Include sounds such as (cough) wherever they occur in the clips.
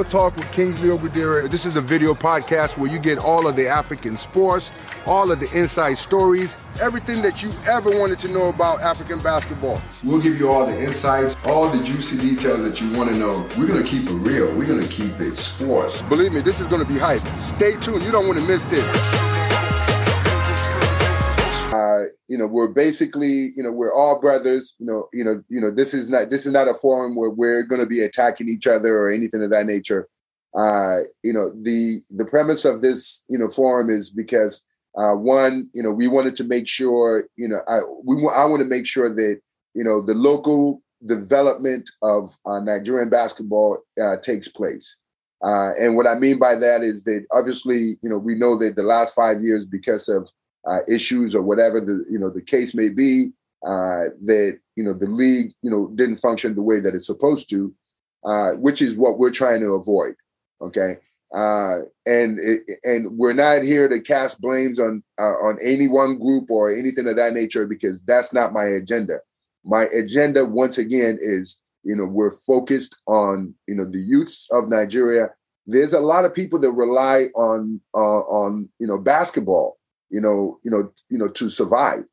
Real Talk with Kingsley Ogwudire. This is the video podcast where you get all of the African sports, all of the inside stories, everything that you ever wanted to know about African basketball. We'll give you all the insights, all the juicy details that you want to know. We're going to keep it real. We're going to keep it sports. Believe me, this is going to be hype. Stay tuned. You don't want to miss this. You know, we're basically, you know, we're all brothers. You know, you know, you know, this is not this is not a forum where we're going to be attacking each other or anything of that nature. Uh, you know, the the premise of this, you know, forum is because uh, one, you know, we wanted to make sure, you know, I we I want to make sure that you know the local development of uh, Nigerian basketball uh, takes place. Uh, and what I mean by that is that obviously, you know, we know that the last five years, because of uh, issues or whatever the you know the case may be uh, that you know the league you know didn't function the way that it's supposed to, uh, which is what we're trying to avoid. Okay, uh, and and we're not here to cast blames on uh, on any one group or anything of that nature because that's not my agenda. My agenda, once again, is you know we're focused on you know the youths of Nigeria. There's a lot of people that rely on uh, on you know basketball you know, you know, you know, to survive.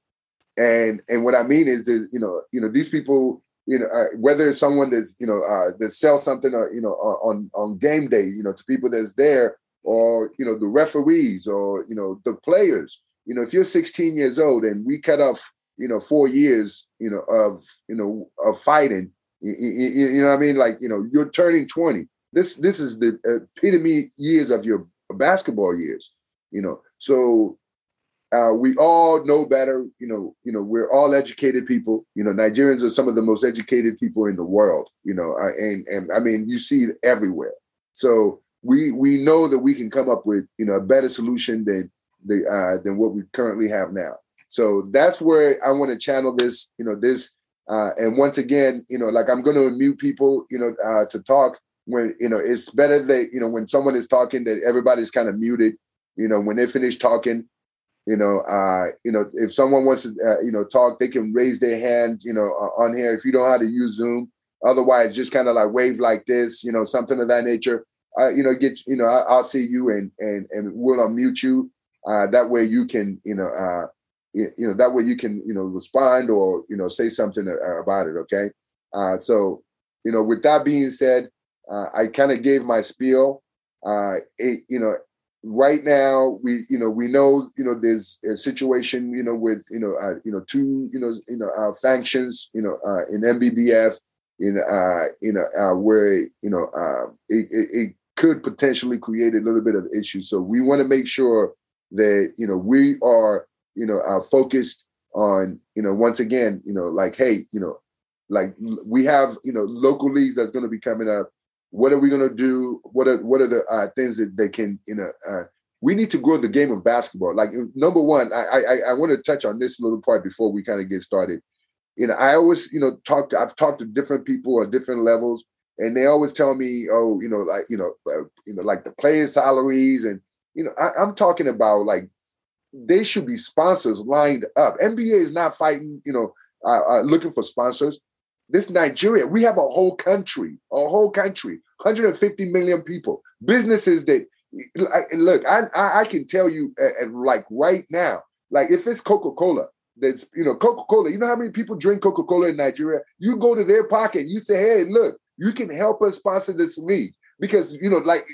And and what I mean is that you know, you know, these people, you know, uh, whether it's someone that's you know uh, that sells something or you know on on game day, you know, to people that's there, or you know, the referees or you know the players. You know, if you're 16 years old and we cut off, you know, four years, you know, of you know of fighting, you, you, you know what I mean? Like, you know, you're turning 20. This this is the epitome years of your basketball years. You know, so uh, we all know better. You know, you know, we're all educated people. You know, Nigerians are some of the most educated people in the world. You know, uh, and and I mean, you see it everywhere. So we we know that we can come up with you know a better solution than the uh, than what we currently have now. So that's where I want to channel this. You know, this uh, and once again, you know, like I'm going to mute people. You know, uh, to talk when you know it's better that you know when someone is talking that everybody's kind of muted. You know, when they finish talking, you know, uh, you know, if someone wants to, uh, you know, talk, they can raise their hand, you know, uh, on here. If you don't know how to use Zoom, otherwise, just kind of like wave like this, you know, something of that nature. Uh, you know, get, you know, I, will see you and and and we'll unmute you. Uh, that way, you can, you know, uh, you, you know, that way you can, you know, respond or you know, say something uh, about it. Okay. Uh, so, you know, with that being said, uh, I kind of gave my spiel. Uh, it, you know, right now we you know we know you know there's a situation you know with you know uh, you know two you know you know uh, factions you know uh, in NBBF in uh you know uh, where you know um, it, it, it could potentially create a little bit of issue so we want to make sure that you know we are you know uh, focused on you know once again you know like hey you know like we have you know local leagues that's going to be coming up what are we going to do? What are what are the uh, things that they can you know? Uh, we need to grow the game of basketball. Like number one, I I, I want to touch on this little part before we kind of get started. You know, I always you know talk to I've talked to different people at different levels, and they always tell me, oh, you know, like you know, uh, you know, like the players' salaries, and you know, I, I'm talking about like they should be sponsors lined up. NBA is not fighting, you know, uh, uh, looking for sponsors. This Nigeria, we have a whole country, a whole country, 150 million people, businesses that look. I I, can tell you, uh, like right now, like if it's Coca Cola, that's you know Coca Cola. You know how many people drink Coca Cola in Nigeria? You go to their pocket, you say, hey, look, you can help us sponsor this league because you know, like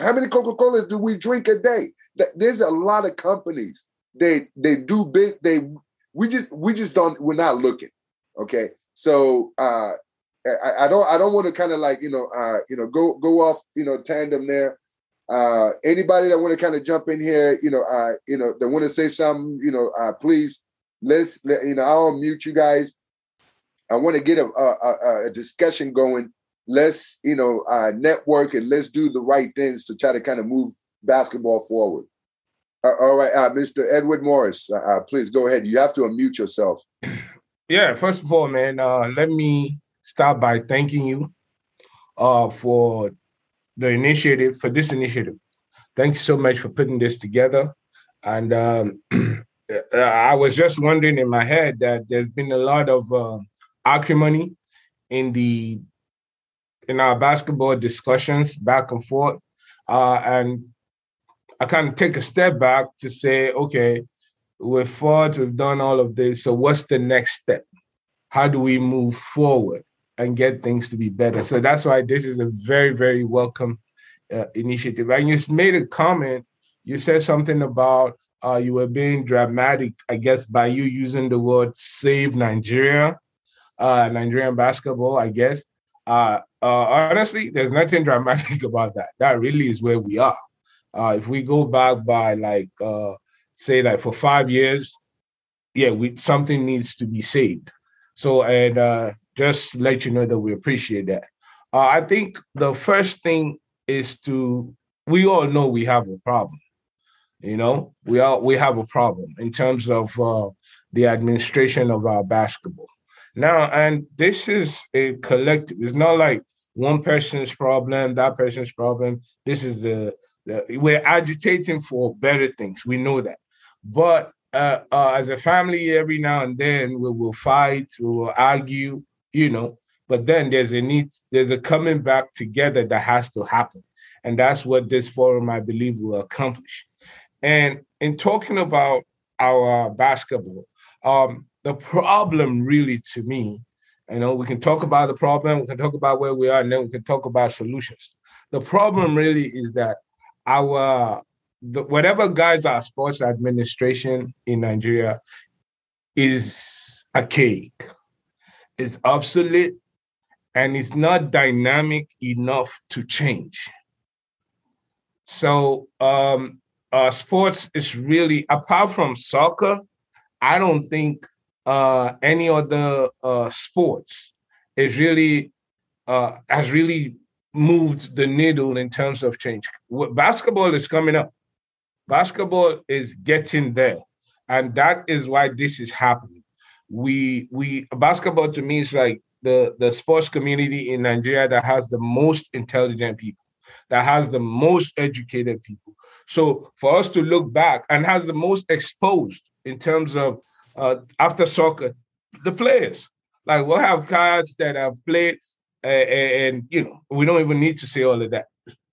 how many Coca Colas do we drink a day? There's a lot of companies. They they do big. They we just we just don't. We're not looking. Okay, so uh, I, I don't I don't want to kind of like you know uh, you know go go off you know tandem there. Uh, anybody that want to kind of jump in here, you know, uh, you know, that want to say something, you know, uh, please let's let, you know I'll mute you guys. I want to get a, a, a discussion going. Let's you know uh, network and let's do the right things to try to kind of move basketball forward. Uh, all right, uh, Mr. Edward Morris, uh, uh, please go ahead. You have to unmute yourself. Yeah, first of all, man, uh, let me start by thanking you uh, for the initiative, for this initiative. Thank you so much for putting this together. And um, (clears throat) I was just wondering in my head that there's been a lot of uh, acrimony in the in our basketball discussions back and forth, uh, and I kind of take a step back to say, okay, we've fought, we've done all of this. So what's the next step? How do we move forward and get things to be better? So that's why this is a very, very welcome uh, initiative. And you made a comment. You said something about uh, you were being dramatic, I guess, by you using the word "save Nigeria," uh, Nigerian basketball. I guess. Uh, uh, honestly, there's nothing (laughs) dramatic about that. That really is where we are. Uh, if we go back by like uh, say like for five years, yeah, we something needs to be saved. So and uh, just let you know that we appreciate that. Uh, I think the first thing is to we all know we have a problem. You know, we all we have a problem in terms of uh, the administration of our basketball. Now, and this is a collective. It's not like one person's problem, that person's problem. This is the we're agitating for better things. We know that. But uh, uh, as a family, every now and then we will fight, we will argue, you know. But then there's a need, there's a coming back together that has to happen. And that's what this forum, I believe, will accomplish. And in talking about our basketball, um, the problem really to me, you know, we can talk about the problem, we can talk about where we are, and then we can talk about solutions. The problem really is that our the, whatever guides our sports administration in Nigeria is archaic, is obsolete, and it's not dynamic enough to change. So, um, uh, sports is really apart from soccer. I don't think uh, any other uh, sports is really uh, has really moved the needle in terms of change. Basketball is coming up. Basketball is getting there, and that is why this is happening. We we basketball to me is like the the sports community in Nigeria that has the most intelligent people, that has the most educated people. So for us to look back and has the most exposed in terms of uh, after soccer, the players. Like we'll have guys that have played and, and, you know we don't even need to say all of that.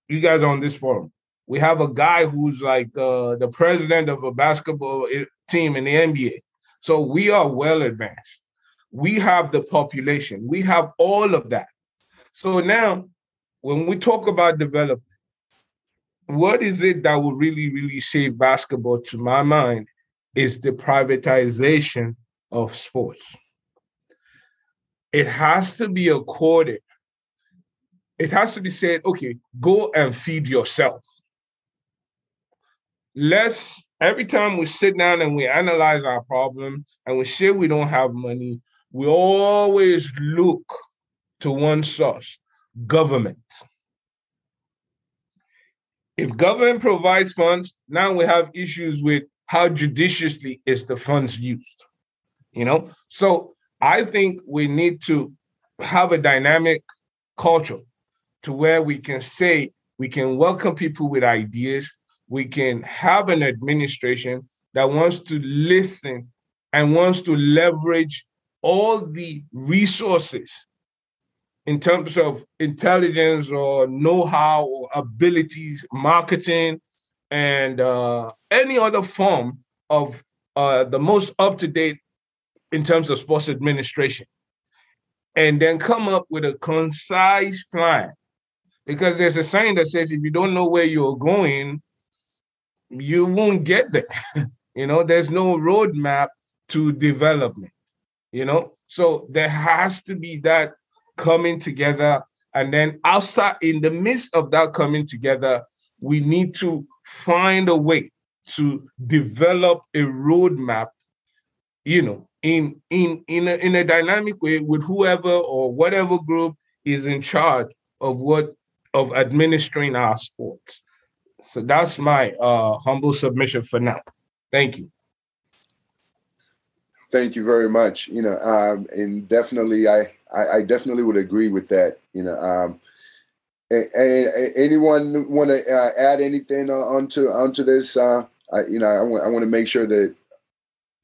You guys are on this forum, we have a guy who's like uh, the president of a basketball team in the NBA. So we are well advanced. We have the population. We have all of that. So now, when we talk about development, what is it that will really, really save basketball? To my mind, is the privatization of sports it has to be accorded. It has to be said, okay, go and feed yourself. Let's every time we sit down and we analyze our problem and we say we don't have money, we always look to one source government. If government provides funds, now we have issues with how judiciously is the funds used. You know, so I think we need to have a dynamic culture to where we can say we can welcome people with ideas. We can have an administration that wants to listen and wants to leverage all the resources in terms of intelligence or know-how or abilities, marketing, and uh, any other form of uh, the most up-to-date in terms of sports administration. And then come up with a concise plan. Because there's a saying that says if you don't know where you're going you won't get there. (laughs) You know there's no roadmap to development you know? So there has to be that coming together. And then outside in the midst of that coming together we need to find a way to develop a roadmap you know in in in a, in a dynamic way with whoever or whatever group is in charge of what of administering our sports. So that's my uh, humble submission for now. Thank you. Thank you very much. You know, um, and definitely, I, I, I definitely would agree with that. You know, um, and, and anyone want to uh, add anything onto onto this? Uh, I, you know, I want I want to make sure that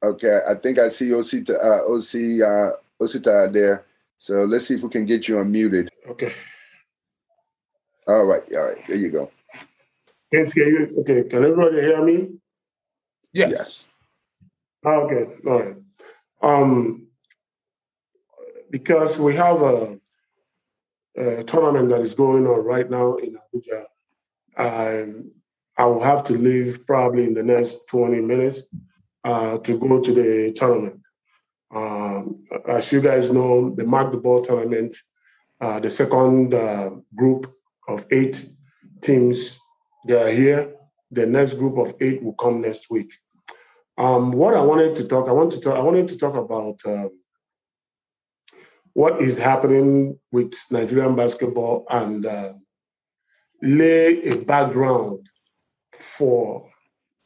Okay, I think I see Osita, uh, OC, uh, Osita there. So let's see if we can get you unmuted. Okay. All right, all right. There you go. Can you, okay, can everybody hear me? Yes. Yes. Okay, all right. Um, because we have a, a tournament that is going on right now in Abuja, and I will have to leave probably in the next 20 minutes uh, to go to the tournament. Um, as you guys know, the Mark the Ball tournament, uh, the second uh, group of eight teams, they are here. The next group of eight will come next week. Um, what I wanted to talk, I want to talk, I wanted to talk about um, what is happening with Nigerian basketball and uh, lay a background for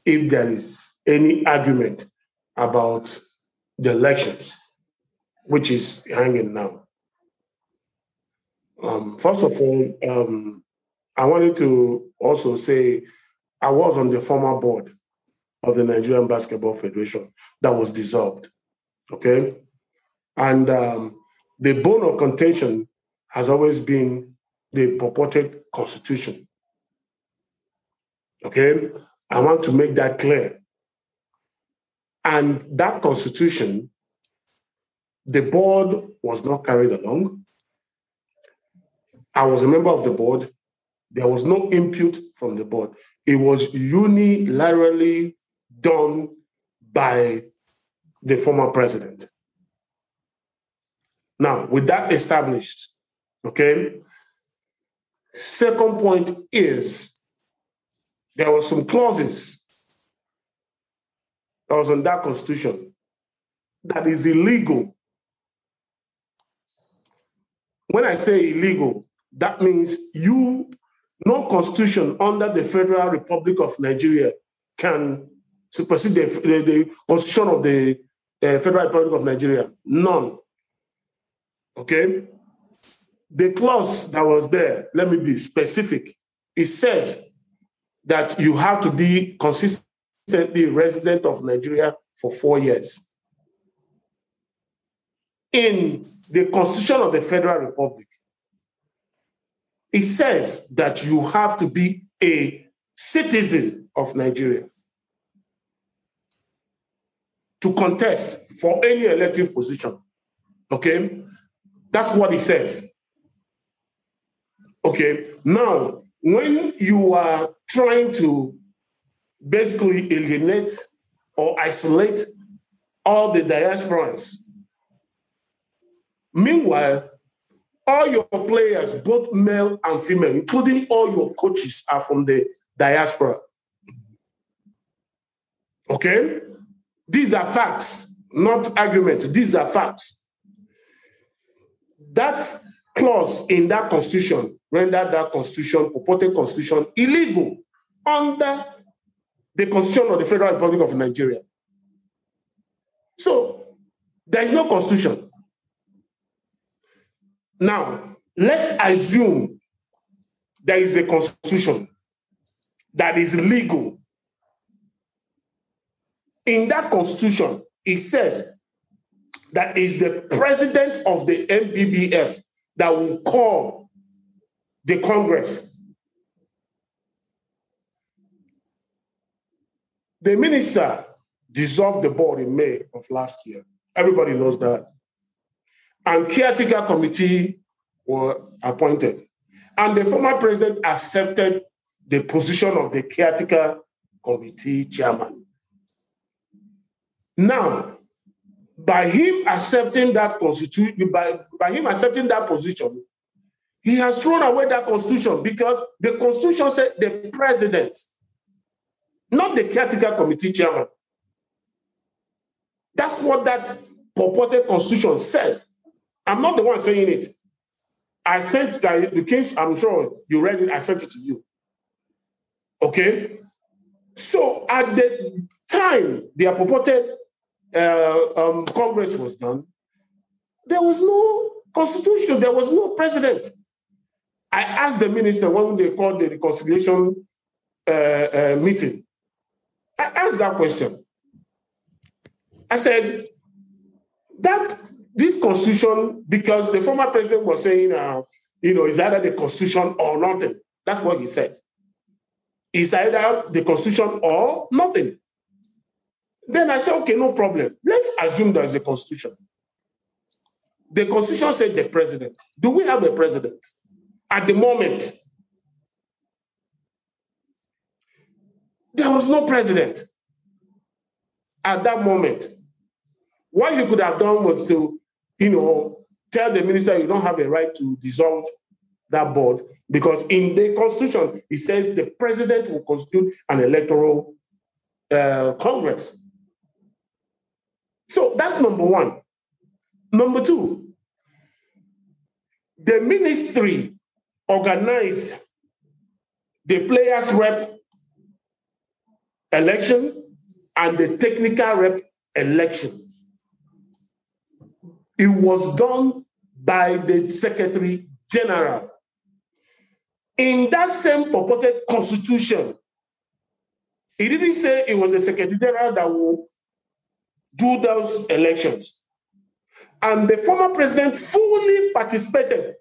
if there is any argument about the elections, which is hanging now. Um, first of all, um, I wanted to also say I was on the former board of the Nigerian Basketball Federation that was dissolved. Okay. And um, the bone of contention has always been the purported constitution. Okay. I want to make that clear. And that constitution, the board was not carried along. I was a member of the board. There was no input from the board. It was unilaterally done by the former president. Now, with that established, okay, second point is there were some clauses that was in that constitution that is illegal. When I say illegal, that means you, no constitution under the Federal Republic of Nigeria can supersede the, the, the constitution of the uh, Federal Republic of Nigeria. None. Okay? The clause that was there, let me be specific. It says that you have to be consistently resident of Nigeria for four years. In the Constitution of the Federal Republic, it says that you have to be a citizen of Nigeria to contest for any elective position. Okay? That's what it says. Okay, now, when you are trying to basically alienate or isolate all the diasporans, meanwhile, all your players, both male and female, including all your coaches, are from the diaspora. Okay? These are facts, not arguments. These are facts. That clause in that constitution rendered that constitution, purported constitution, illegal under the constitution of the Federal Republic of Nigeria. So there is no constitution. Now, let's assume there is a constitution that is legal. In that constitution, it says that is the president of the NBBF that will call the Congress. The minister dissolved the board in May of last year. Everybody knows that. And caretaker committee were appointed. And the former president accepted the position of the caretaker committee chairman. Now, by him accepting that constitution, by, by him accepting that position, he has thrown away that constitution because the constitution said the president, not the caretaker committee chairman. That's what that purported constitution said. I'm not the one saying it. I sent that the case, I'm sure you read it, I sent it to you. Okay? So at the time the purported uh, um, Congress was done, there was no constitution, there was no president. I asked the minister when they called the reconciliation uh, uh, meeting, I asked that question. I said, that this constitution, because the former president was saying, uh, you know, is either the constitution or nothing. That's what he said. It's either the constitution or nothing. Then I said, okay, no problem. Let's assume there's a constitution. The constitution said the president. Do we have a president at the moment? There was no president at that moment. What you could have done was to, you know, tell the minister you don't have a right to dissolve that board because in the constitution it says the president will constitute an electoral uh, congress. So that's number one. Number two, the ministry organized the players rep election and the technical rep election. It was done by the Secretary General. In that same purported constitution, he didn't say it was the Secretary General that will do those elections. And the former president fully participated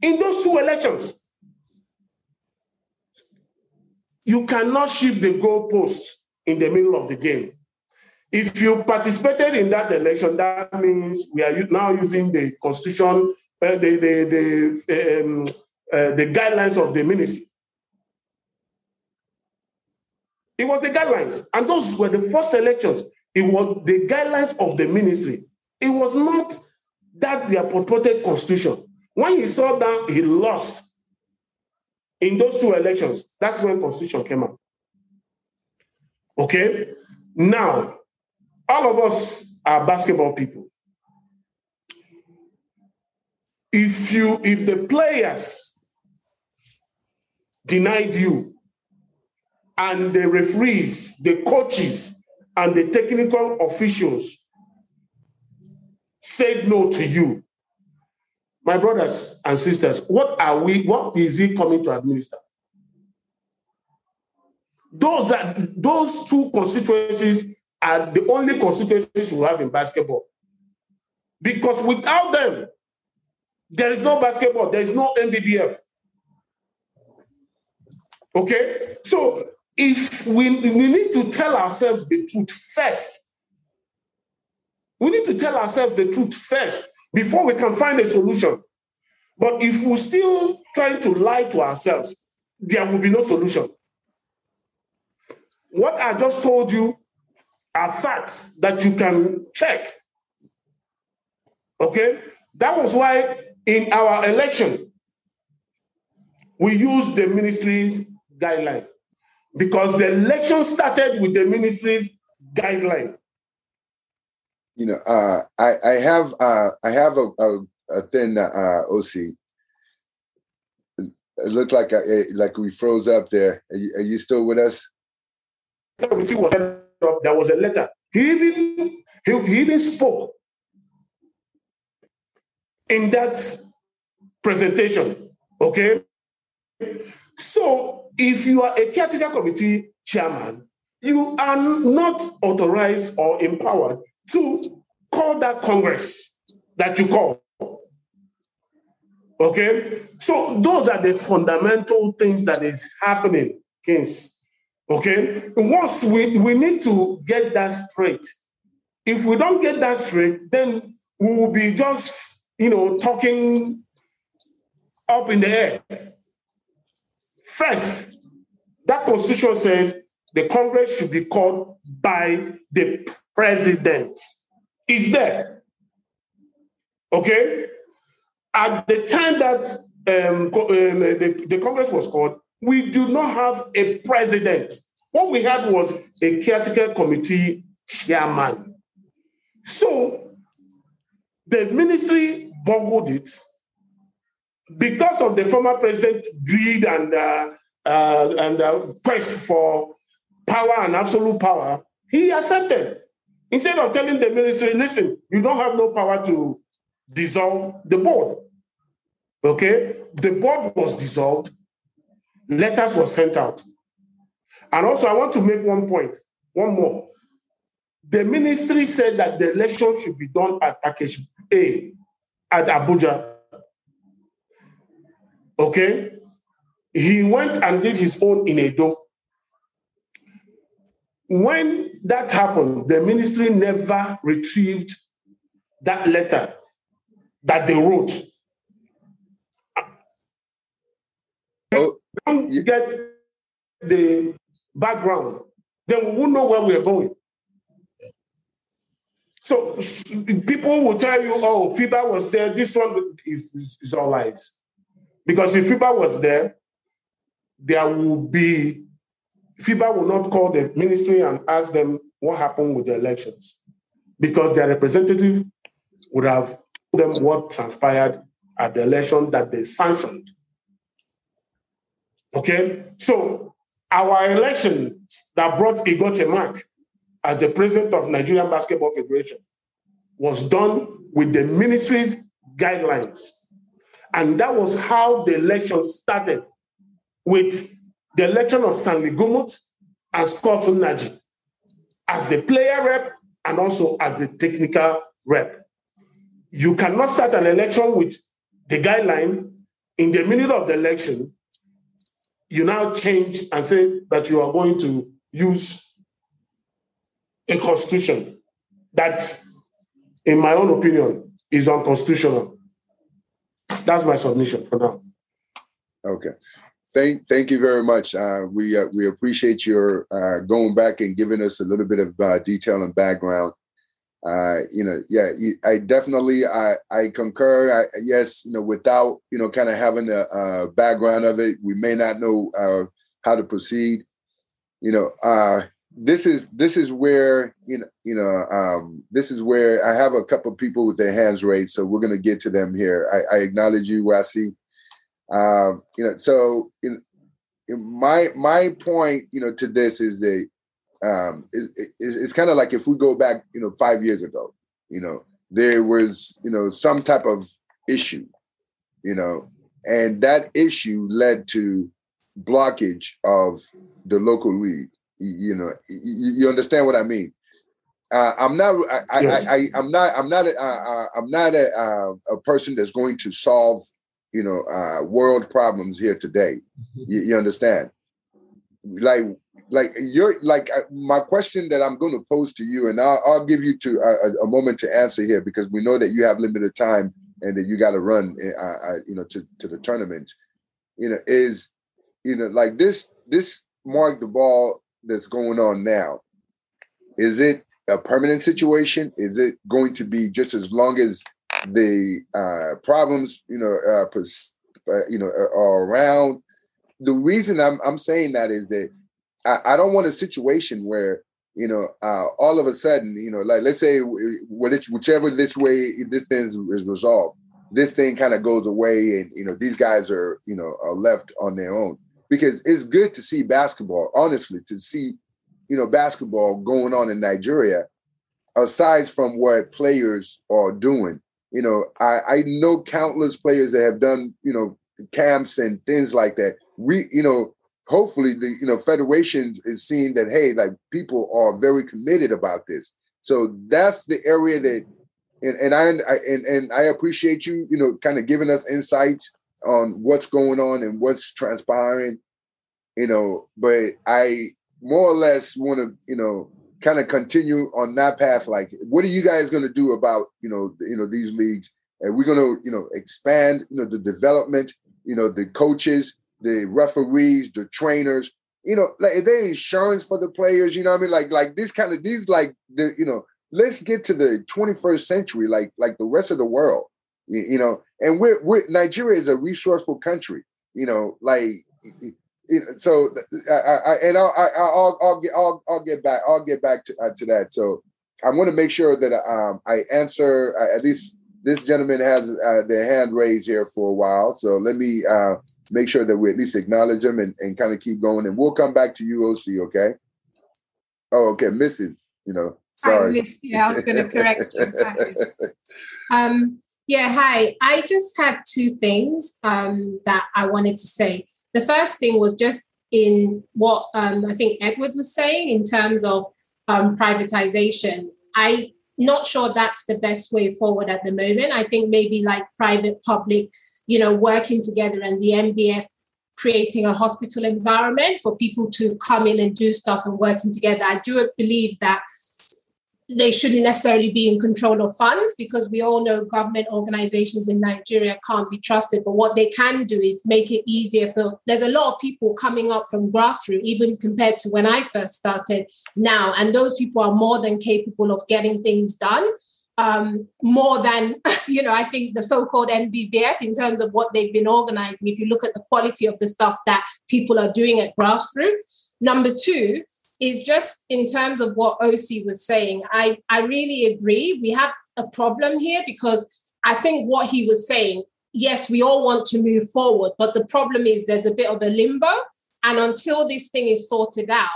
in those two elections. You cannot shift the goalpost in the middle of the game. If you participated in that election, that means we are now using the constitution, uh, the the the, um, uh, the guidelines of the ministry. It was the guidelines, and those were the first elections. It was the guidelines of the ministry. It was not that their purported constitution. When he saw that he lost in those two elections, that's when constitution came out. Okay? Now, all of us are basketball people. If you if the players denied you and the referees, the coaches, and the technical officials said no to you, my brothers and sisters, what are we, what is he coming to administer? Those are those two constituencies are the only constituencies we have in basketball. Because without them, there is no basketball, there is no NBBF. Okay? So if we, we need to tell ourselves the truth first, we need to tell ourselves the truth first before we can find a solution. But if we're still trying to lie to ourselves, there will be no solution. What I just told you are facts that you can check. Okay? That was why in our election, we used the ministry's guideline because the election started with the ministry's guideline. You know, uh, I, I have uh, I have a, a, a thin uh, OC. It looked like I, like we froze up there. Are you, are you still with us? There was a letter. He even, he, he even spoke in that presentation. Okay? So if you are a caretaker committee chairman, you are not authorized or empowered to call that Congress that you call. Okay? So those are the fundamental things that is happening, Kings. Okay? Once we, we need to get that straight. If we don't get that straight, then we will be just, you know, talking up in the air. First, that constitution says the Congress should be called by the president. Is there. Okay? At the time that um, um, the, the Congress was called, we do not have a president. What we had was a caretaker committee chairman. So the ministry bungled it because of the former president's greed and uh, uh, and uh, quest for power and absolute power. He accepted instead of telling the ministry, "Listen, you don't have no power to dissolve the board." Okay, the board was dissolved letters were sent out. And also, I want to make one point, one more. The ministry said that the election should be done at package A at Abuja. Okay? he went and did his own in Edo. When that happened, the ministry never retrieved that letter that they wrote. Oh, don't get the background, then we won't know where we are going. So people will tell you, oh, FIBA was there. This one is, is, is all lies. Because if FIBA was there, there will be, FIBA will not call the ministry and ask them what happened with the elections. Because their representative would have told them what transpired at the election that they sanctioned. Okay? So our election that brought Igoche Mark as the president of Nigerian Basketball Federation was done with the ministry's guidelines. And that was how the election started with the election of Stanley Gumut and Scott Nnaji as the player rep and also as the technical rep. You cannot start an election with the guideline in the middle of the election. You now change and say that you are going to use a constitution that, in my own opinion, is unconstitutional. That's my submission for now. Okay. Thank, thank you very much. Uh, we uh, we appreciate your uh, going back and giving us a little bit of uh, detail and background. Uh, you know, yeah, I definitely I I concur. I, yes, you know, without you know, kind of having a, a, background of it, we may not know uh, how to proceed. You know, this is this is where you know you know um, this is where I have a couple people with their hands raised, so we're to get to them here. I, I acknowledge you, Wasi. Um, you know, so in, in my my point, you know, to this is that um, is, is, it's kind of like if we go back, you know, five years ago, you know, there was you know some type of issue, you know, and that issue led to blockage of the local league you know, you, understand what I mean. Uh, I'm not. I, yes. I, I, am not. I'm not. A, uh, I'm not a, uh, a person that's going to solve, you know, uh, world problems here today. Mm-hmm. You, you, understand? Like, like you're like uh, my question that I'm going to pose to you, and I'll, I'll give you to uh, a, a, moment to answer here because we know that you have limited time and that you got to run, you know, to to the tournament. You know, is you know like this. This Mark the ball that's going on now, is it a permanent situation? Is it going to be just as long as the uh, problems, you know, uh, pers- uh, you know, are around? The reason I'm I'm saying that is that I, I don't want a situation where you know uh, all of a sudden, you know, like let's say whichever this way this thing is, is resolved, this thing kind of goes away, and you know these guys are you know are left on their own because it's good to see basketball, honestly, to see, you know, basketball going on in Nigeria, aside from what players are doing. You know, I, I know countless players that have done, you know, camps and things like that. We, you know, hopefully the, you know, federation is seeing that, hey, like people are very committed about this. So that's the area that and, and I, and, and I appreciate you, you know, kind of giving us insights on what's going on and what's transpiring, you know, but I more or less want to, you know, kind of continue on that path. Like, what are you guys going to do about, you know, you know, these leagues? And we're going to, you know, expand, you know, the development, you know, the coaches, the referees, the trainers, you know, like there insurance for the players? You know what I mean? Like, like this kind of these like the, you know, let's get to the 21st century, like like the rest of the world. You, you know, and we're, we're Nigeria is a resourceful country. You know, like so I, I and I'll, I, will I'll get I'll, I'll get back I'll get back to, uh, to that. So I want to make sure that um, I answer uh, at least this gentleman has uh, their hand raised here for a while. So let me uh, make sure that we at least acknowledge them and, and kind of keep going, and we'll come back to you, OC. Okay. Oh, okay, Mrs. You know, sorry. I missed you. I was going to correct you. (laughs) um, yeah, hi. I just had two things um, that I wanted to say. The first thing was just in what um, I think Edward was saying in terms of um, privatization. I'm not sure that's the best way forward at the moment. I think maybe like private, public, you know, working together and the NBF creating a hospital environment for people to come in and do stuff and working together. I do believe that they shouldn't necessarily be in control of funds because we all know government organizations in Nigeria can't be trusted. But what they can do is make it easier for there's a lot of people coming up from grassroots, even compared to when I first started now. And those people are more than capable of getting things done. Um, more than (laughs) you know, I think the so-called NBBF in terms of what they've been organizing. If you look at the quality of the stuff that people are doing at grassroots, number two, is just in terms of what OC was saying. I, I really agree. We have a problem here because I think what he was saying, yes, we all want to move forward, but the problem is there's a bit of a limbo. And until this thing is sorted out,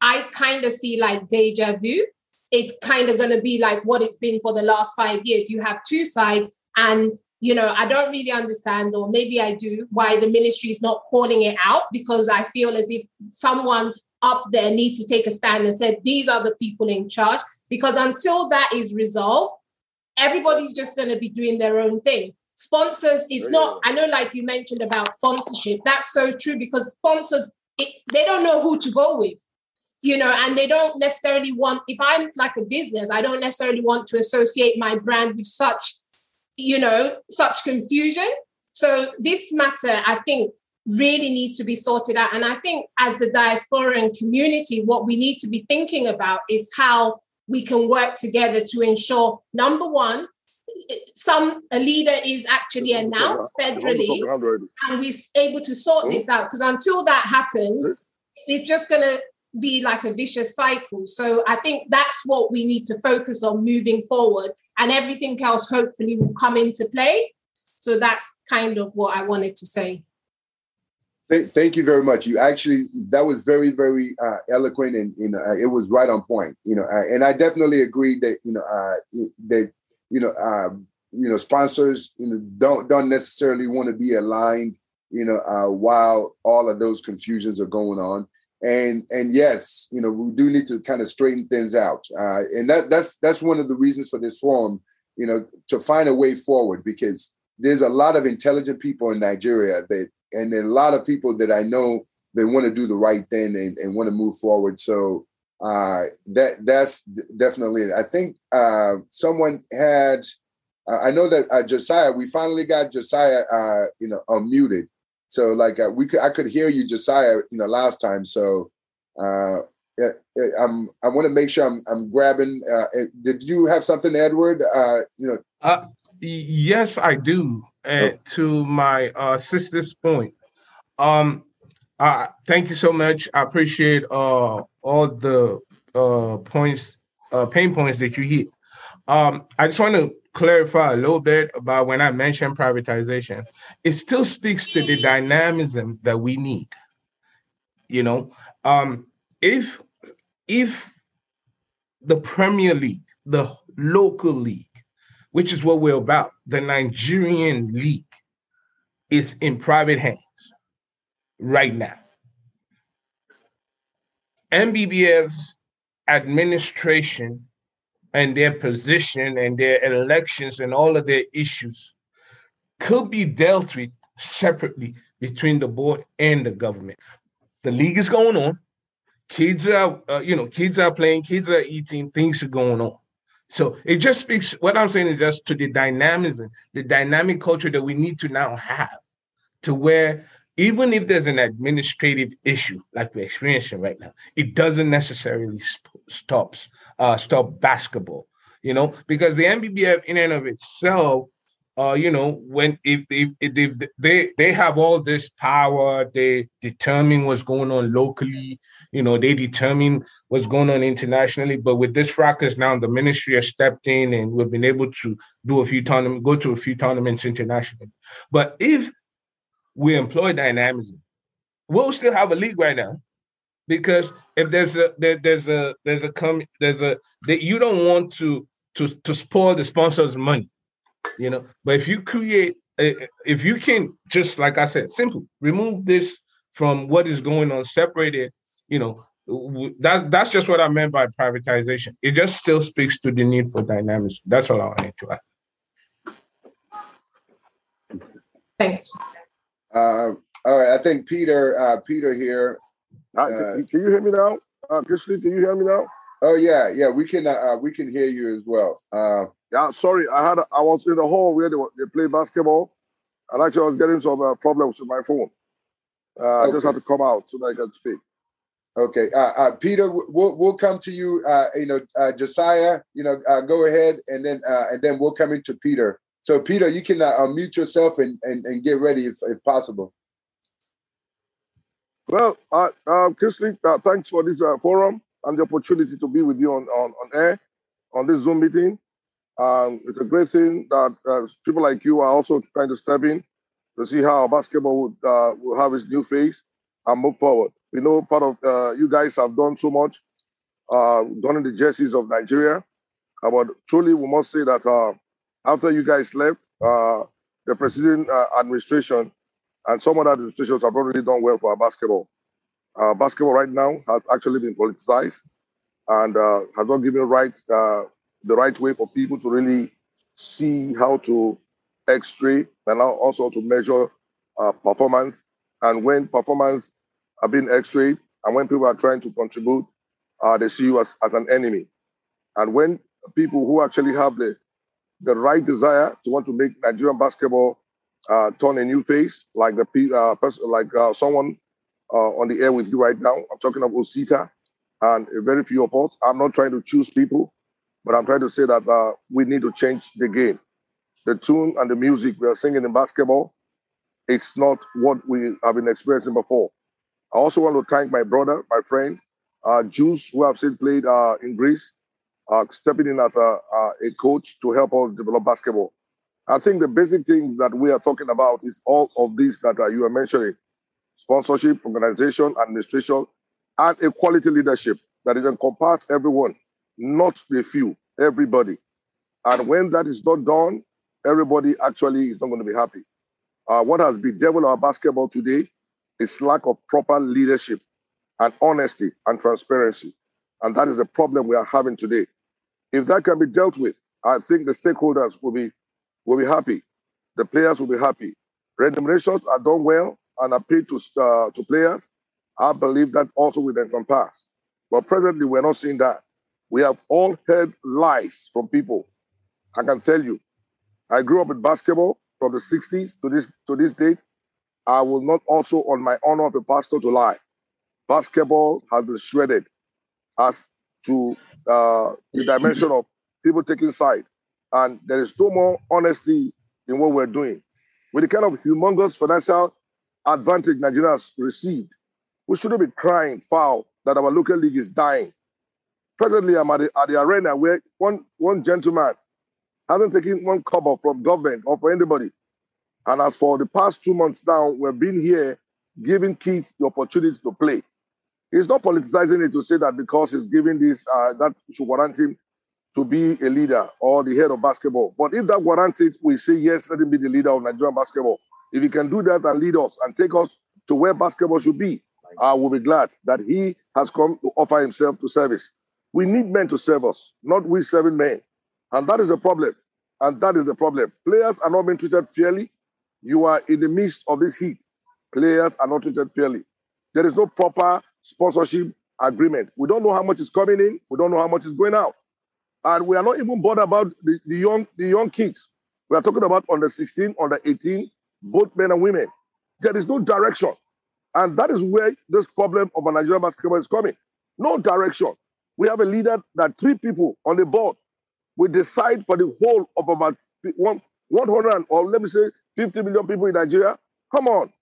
I kind of see like deja vu. It's kind of going to be like what it's been for the last five years. You have two sides, and you know, I don't really understand, or maybe I do, why the ministry is not calling it out because I feel as if someone up there needs to take a stand and said these are the people in charge. Because until that is resolved everybody's just going to be doing their own thing. Sponsors it's not i know like you mentioned about sponsorship that's so true because sponsors it, they don't know who to go with you know and they don't necessarily want if i'm like a business i don't necessarily want to associate my brand with such you know such confusion so this matter i think really needs to be sorted out. And I think as the diasporan community, what we need to be thinking about is how we can work together to ensure number one, some a leader is actually announced federally and we're able to sort this out. Because until that happens, it's just gonna be like a vicious cycle. So I think that's what we need to focus on moving forward, and everything else hopefully will come into play. So that's kind of what I wanted to say. Th- thank you very much. You actually that was very very uh, eloquent and you know uh, it was right on point. You know, uh, and I definitely agree that you know uh, that you know um, you know sponsors you know don't don't necessarily want to be aligned. You know, while all of those confusions are going on, and and yes, you know we do need to kind of straighten things out. Uh, and that that's that's one of the reasons for this forum. You know, to find a way forward because there's a lot of intelligent people in Nigeria that and a lot of people that I know they want to do the right thing and, and want to move forward. So uh, that that's definitely it. I think uh, someone had. Uh, I know that uh, Josiah. We finally got Josiah, uh, you know, unmuted. So like uh, we could, I could hear you, Josiah, you know, last time. So yeah, I'm. I want to make sure I'm. I'm grabbing. did you have something, Edward? you know. yes, I do and oh. to my uh, sister's point, um, uh, thank you so much. I appreciate uh, all the uh, points, uh, pain points that you hit. Um, I just want to clarify a little bit about when I mentioned privatization. It still speaks to the dynamism that we need. You know, um, if if the Premier League, the local league, which is what we're about. The Nigerian league is in private hands right now. NBBF's administration and their position and their elections and all of their issues could be dealt with separately between the board and the government. The league is going on. Kids are, uh, you know, kids are playing, kids are eating, things are going on. So it just speaks, what I'm saying is just to the dynamism, the dynamic culture that we need to now have to where even if there's an administrative issue like we're experiencing right now, it doesn't necessarily st- stops uh, stop basketball, you know, because the NBBF in and of itself uh, you know, when if, if, if they they have all this power, they determine what's going on locally. You know, they determine what's going on internationally. But with this fracas now, the ministry has stepped in, and we've been able to do a few tournaments, go to a few tournaments internationally. But if we employ dynamism, we'll still have a league right now because if there's a there, there's a there's a come there's a that you don't want to to to spoil the sponsors' money you know. But if you create, eh, eh, if you can just like I said, simple, remove this from what is going on, separate it, you know. That that's just what I meant by privatization. It just still speaks to the need for dynamics. That's all I wanted to add. Thanks. Uh, All right, I think Peter, uh, Peter here. Uh, uh can you hear me now? Uh, Christy, can you hear me now? Oh yeah, yeah, we can. Uh, we can hear you as well. Uh, yeah, sorry, I had a, I was in the hall where they, they play basketball, and actually I was getting some uh, problems with my phone. Uh, okay. I just had to come out so that I can speak. Okay, uh, uh, Peter, we'll we'll come to you. Uh, you know, uh, Josiah, you know, uh, go ahead, and then uh, and then we'll come into Peter. So, Peter, you can unmute yourself and, and and get ready if if possible. Well, uh, uh, Chrisley, uh, thanks for this uh, forum and the opportunity to be with you on, on, on air on this Zoom meeting. Um, it's a great thing that uh, people like you are also trying to step in to see how basketball would, uh, will have its new face and move forward. We know part of uh, you guys have done so much, uh, done in the jerseys of Nigeria. Uh, but truly, we must say that uh, after you guys left, uh, the preceding uh, administration and some other administrations have already done well for our basketball. Uh, basketball right now has actually been politicized and uh, has not given right uh, the right way for people to really see how to X-ray and now also to measure uh, performance. And when performance are being X-rayed and when people are trying to contribute, they see you as, as an enemy. And when people who actually have the the right desire to want to make Nigerian basketball uh, turn a new face, like the uh, person, like uh, someone uh, on the air with you right now. I'm talking about Osita and a very few of us. I'm not trying to choose people, but I'm trying to say that uh, we need to change the game. The tune and the music we are singing in basketball, it's not what we have been experiencing before. I also want to thank my brother, my friend, uh, Juice, who I've seen played uh, in Greece, uh, stepping in as a, uh, a coach to help us develop basketball. I think the basic things that we are talking about is all of these that uh, you are mentioning sponsorship, organization, administration, and a quality leadership that is encompass everyone, not the few, everybody. And when that is not done, everybody actually is not going to be happy. Uh, what has bedeviled our basketball today is lack of proper leadership and honesty and transparency. And that is the problem we are having today. If that can be dealt with, I think the stakeholders will be will be happy. The players will be happy. Remunerations are done well and are paid to uh, to players. I believe that also will then pass. But presently, we're not seeing that. We have all heard lies from people. I can tell you, I grew up in basketball from the 60s to this to this date. I will not also, on my honor of a pastor, to lie. Basketball has been shredded as to uh, the dimension of people taking side. And there is no more honesty in what we're doing. With the kind of humongous financial advantage Nigeria has received, we shouldn't be crying foul that our local league is dying. Presently, I'm at the, at the arena where one, one gentleman hasn't taken one cover from government or for anybody. And as for the past two months now, we've been here giving kids the opportunity to play. He's not politicizing it to say that because he's giving this, uh, that should warrant him to be a leader or the head of basketball. But if that warrants it, we say yes, let him be the leader of Nigerian basketball. If he can do that and lead us and take us to where basketball should be, I will be glad that he has come to offer himself to service. We need men to serve us, not we serving men. And that is the problem. And that is the problem. Players are not being treated fairly. You are in the midst of this heat. Players are not treated fairly. There is no proper sponsorship agreement. We don't know how much is coming in. We don't know how much is going out. And we are not even bothered about the, the young the young kids. We are talking about under 16, under 18, both men and women. There is no direction. And that is where this problem of a Nigerian basketball is coming. No direction. We have a leader that three people on the board will decide for the whole of about one, 100 or let me say 50 million people in Nigeria. Come on.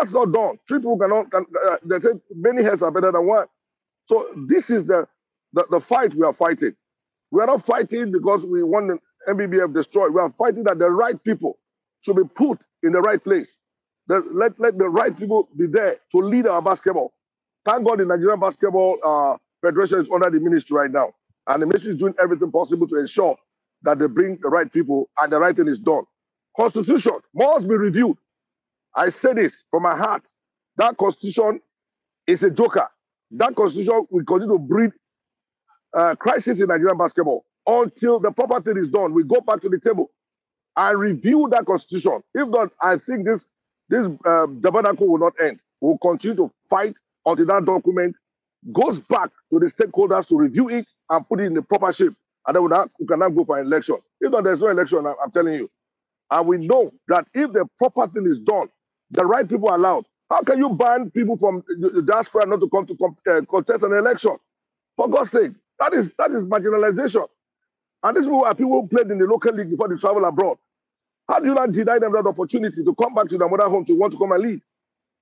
That's not done. Three people cannot, can, uh, they say many heads are better than one. So this is the, the, the fight we are fighting. We are not fighting because we want the NBBF destroyed. We are fighting that the right people should be put in the right place. let, let the right people be there to lead our basketball. Thank God the Nigerian Basketball uh, Federation is under the ministry right now. And the ministry is doing everything possible to ensure that they bring the right people and the right thing is done. Constitution must be reviewed. I say this from my heart. That constitution is a joker. That constitution will continue to breed uh, crisis in Nigerian basketball until the proper thing is done. We go back to the table and review that constitution. If not, I think this this uh, debacle will not end. We'll continue to fight until that document goes back to the stakeholders to review it and put it in the proper shape. And then we, now, we can now go for an election. If not, there's no election, I'm telling you. And we know that if the proper thing is done, the right people allowed. How can you ban people from the diaspora not to come to uh, contest an election? For God's sake, that is that is marginalization. And these people are people who played in the local league before they travel abroad. How do you not deny them that opportunity to come back to their mother home to want to come and lead?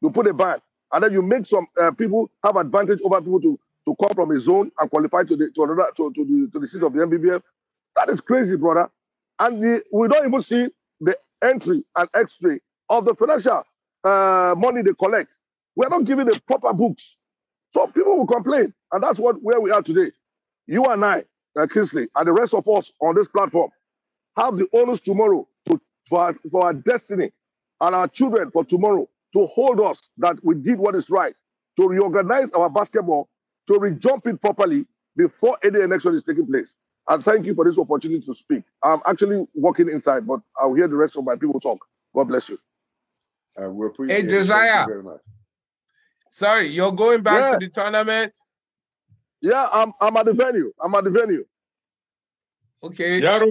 You put a ban, and then you make some uh, people have advantage over people to, to come from a zone and qualify to the to another to, to the to the seat of the NBBF. That is crazy, brother. And the, we don't even see the entry and extra of the financial uh, money they collect. We're not giving the proper books. So people will complain. And that's what where we are today. You and I, uh, Kingsley, and the rest of us on this platform have the onus tomorrow to, for, our, for our destiny and our children for tomorrow to hold us that we did what is right, to reorganize our basketball, to rejump it properly before any election is taking place. And thank you for this opportunity to speak. I'm actually walking inside, but I'll hear the rest of my people talk. God bless you. Uh, we appreciate hey, Josiah. very much. Sorry, you're going back yeah. to the tournament? Yeah, I'm I'm at the venue. I'm at the venue. Okay. Yeah,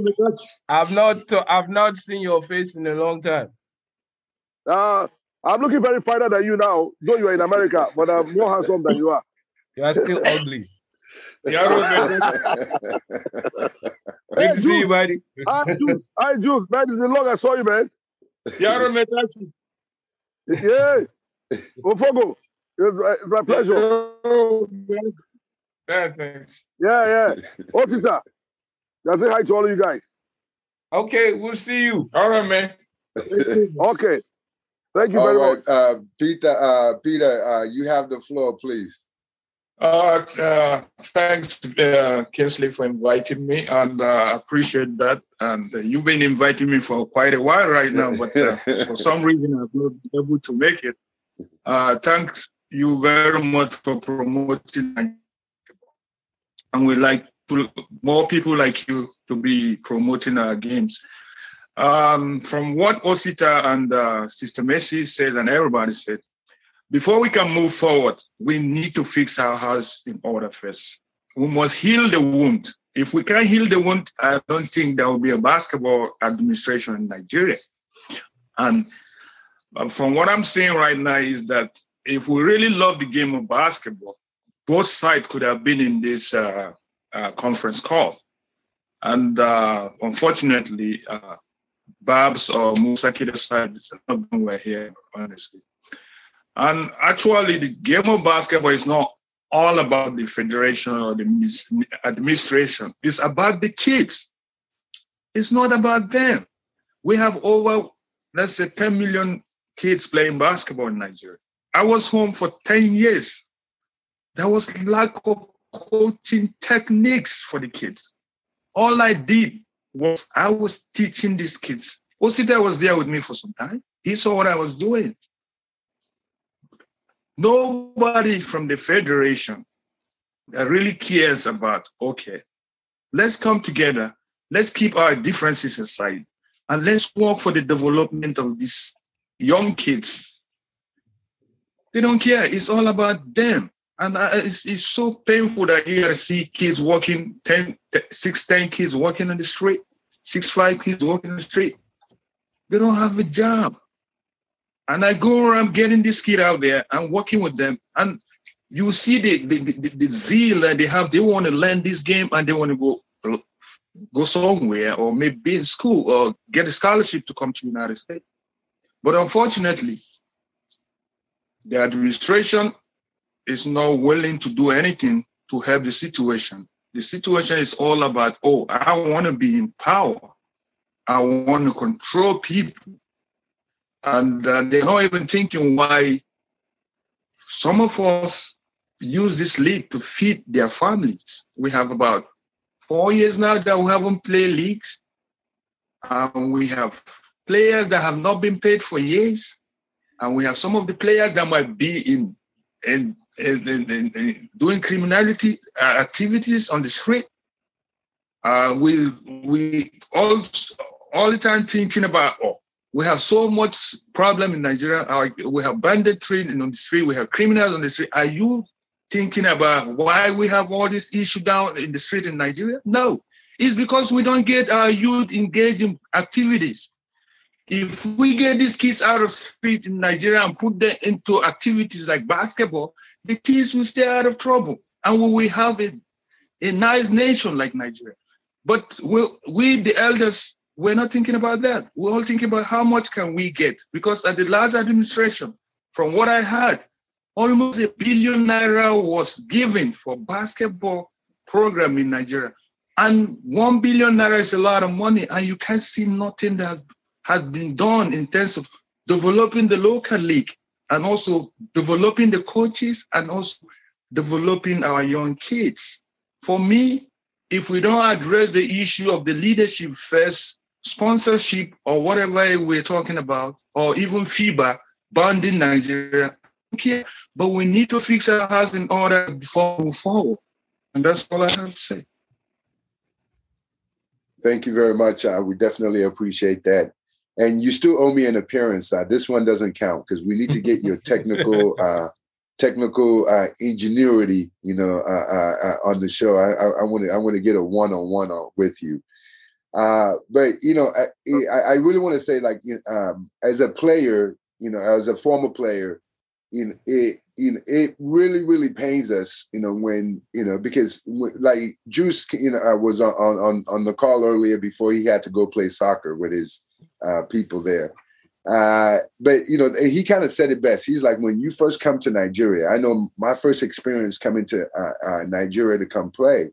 I've not I've not seen your face in a long time. Uh I'm looking very finer than you now, though you are in America, but I'm more handsome than you are. (laughs) You are still ugly. (laughs) Good to see you, buddy. I Juice, I Juice, man, it's been long I saw you, man. Yeah. Ofogo, it's my pleasure. Yeah, thanks. Yeah, yeah. Officer, just say hi to all of you guys. Okay, we'll see you. All right, man. okay. Thank you all very right. much. Uh, Peter, uh, Peter, uh, you have the floor, please. Uh, uh, thanks, uh, Kingsley, for inviting me, and uh, appreciate that. And uh, you've been inviting me for quite a while right now, but uh, (laughs) for some reason I've not been able to make it. Uh, thanks you very much for promoting, and we'd like to, more people like you to be promoting our games. Um, from what Osita and uh, Sister Messi said, and everybody said, before we can move forward, we need to fix our house in order first. We must heal the wound. If we can't heal the wound, I don't think there will be a basketball administration in Nigeria. And uh, from what I'm saying right now is that if we really love the game of basketball, both sides could have been in this uh, uh, conference call. And uh, unfortunately, uh, Babs or Musa Kida side is not were here, honestly. And actually, the game of basketball is not all about the federation or the administration. It's about the kids. It's not about them. We have over, let's say, 10 million kids playing basketball in Nigeria. I was home for 10 years. There was lack of coaching techniques for the kids. All I did was I was teaching these kids. Osita was there with me for some time. He saw what I was doing. Nobody from the Federation really cares about, okay, let's come together, let's keep our differences aside, and let's work for the development of these young kids. They don't care. It's all about them. And uh, it's, it's so painful that you see kids walking, 10, 6, 10 kids walking on the street, 6, 5 kids walking on the street. They don't have a job. And I go around getting this kid out there and working with them. And you see the, the, the, the zeal that they have. They want to learn this game and they want to go go somewhere or maybe be in school or get a scholarship to come to the United States. But unfortunately, the administration is not willing to do anything to help the situation. The situation is all about, oh, I want to be in power. I want to control people. And uh, they're not even thinking why some of us use this league to feed their families. We have about four years now that we haven't played leagues. And we have players that have not been paid for years. And we have some of the players that might be in, in, in, in, in doing criminality uh, activities on the street. Uh, we we all all the time thinking about oh we have so much problem in Nigeria. We have banditry on the street. We have criminals on the street. Are you thinking about why we have all this issue down in the street in Nigeria? No, it's because we don't get our youth engaged in activities. If we get these kids out of street in Nigeria and put them into activities like basketball, the kids will stay out of trouble, and we will have a, a nice nation like Nigeria. But we, we, the elders, we're not thinking about that. We're all thinking about how much can we get? Because at the last administration, from what I heard, almost a billion naira was given for basketball program in Nigeria. And one billion naira is a lot of money, and you can't see nothing that has been done in terms of developing the local league and also developing the coaches and also developing our young kids. For me, if we don't address the issue of the leadership first, sponsorship or whatever we're talking about, or even FIBA bonding Nigeria, okay, but we need to fix our house in order before we move forward. And that's all I have to say. Thank you very much. Uh, we definitely appreciate that. And you still owe me an appearance. Uh, this one doesn't count because we need to get your (laughs) technical uh, technical uh, ingenuity, you know, uh, uh, on the show. I want to I want to get a one on one with you. Uh, but you know, I, I really want to say, like, um, as a player, you know, as a former player, know, it it really really pains us, you know, when you know because like Juice, you know, I was on on on the call earlier before he had to go play soccer with his uh, people there, uh, but you know, he kind of said it best. He's like, when you first come to Nigeria, I know my first experience coming to uh, uh, Nigeria to come play,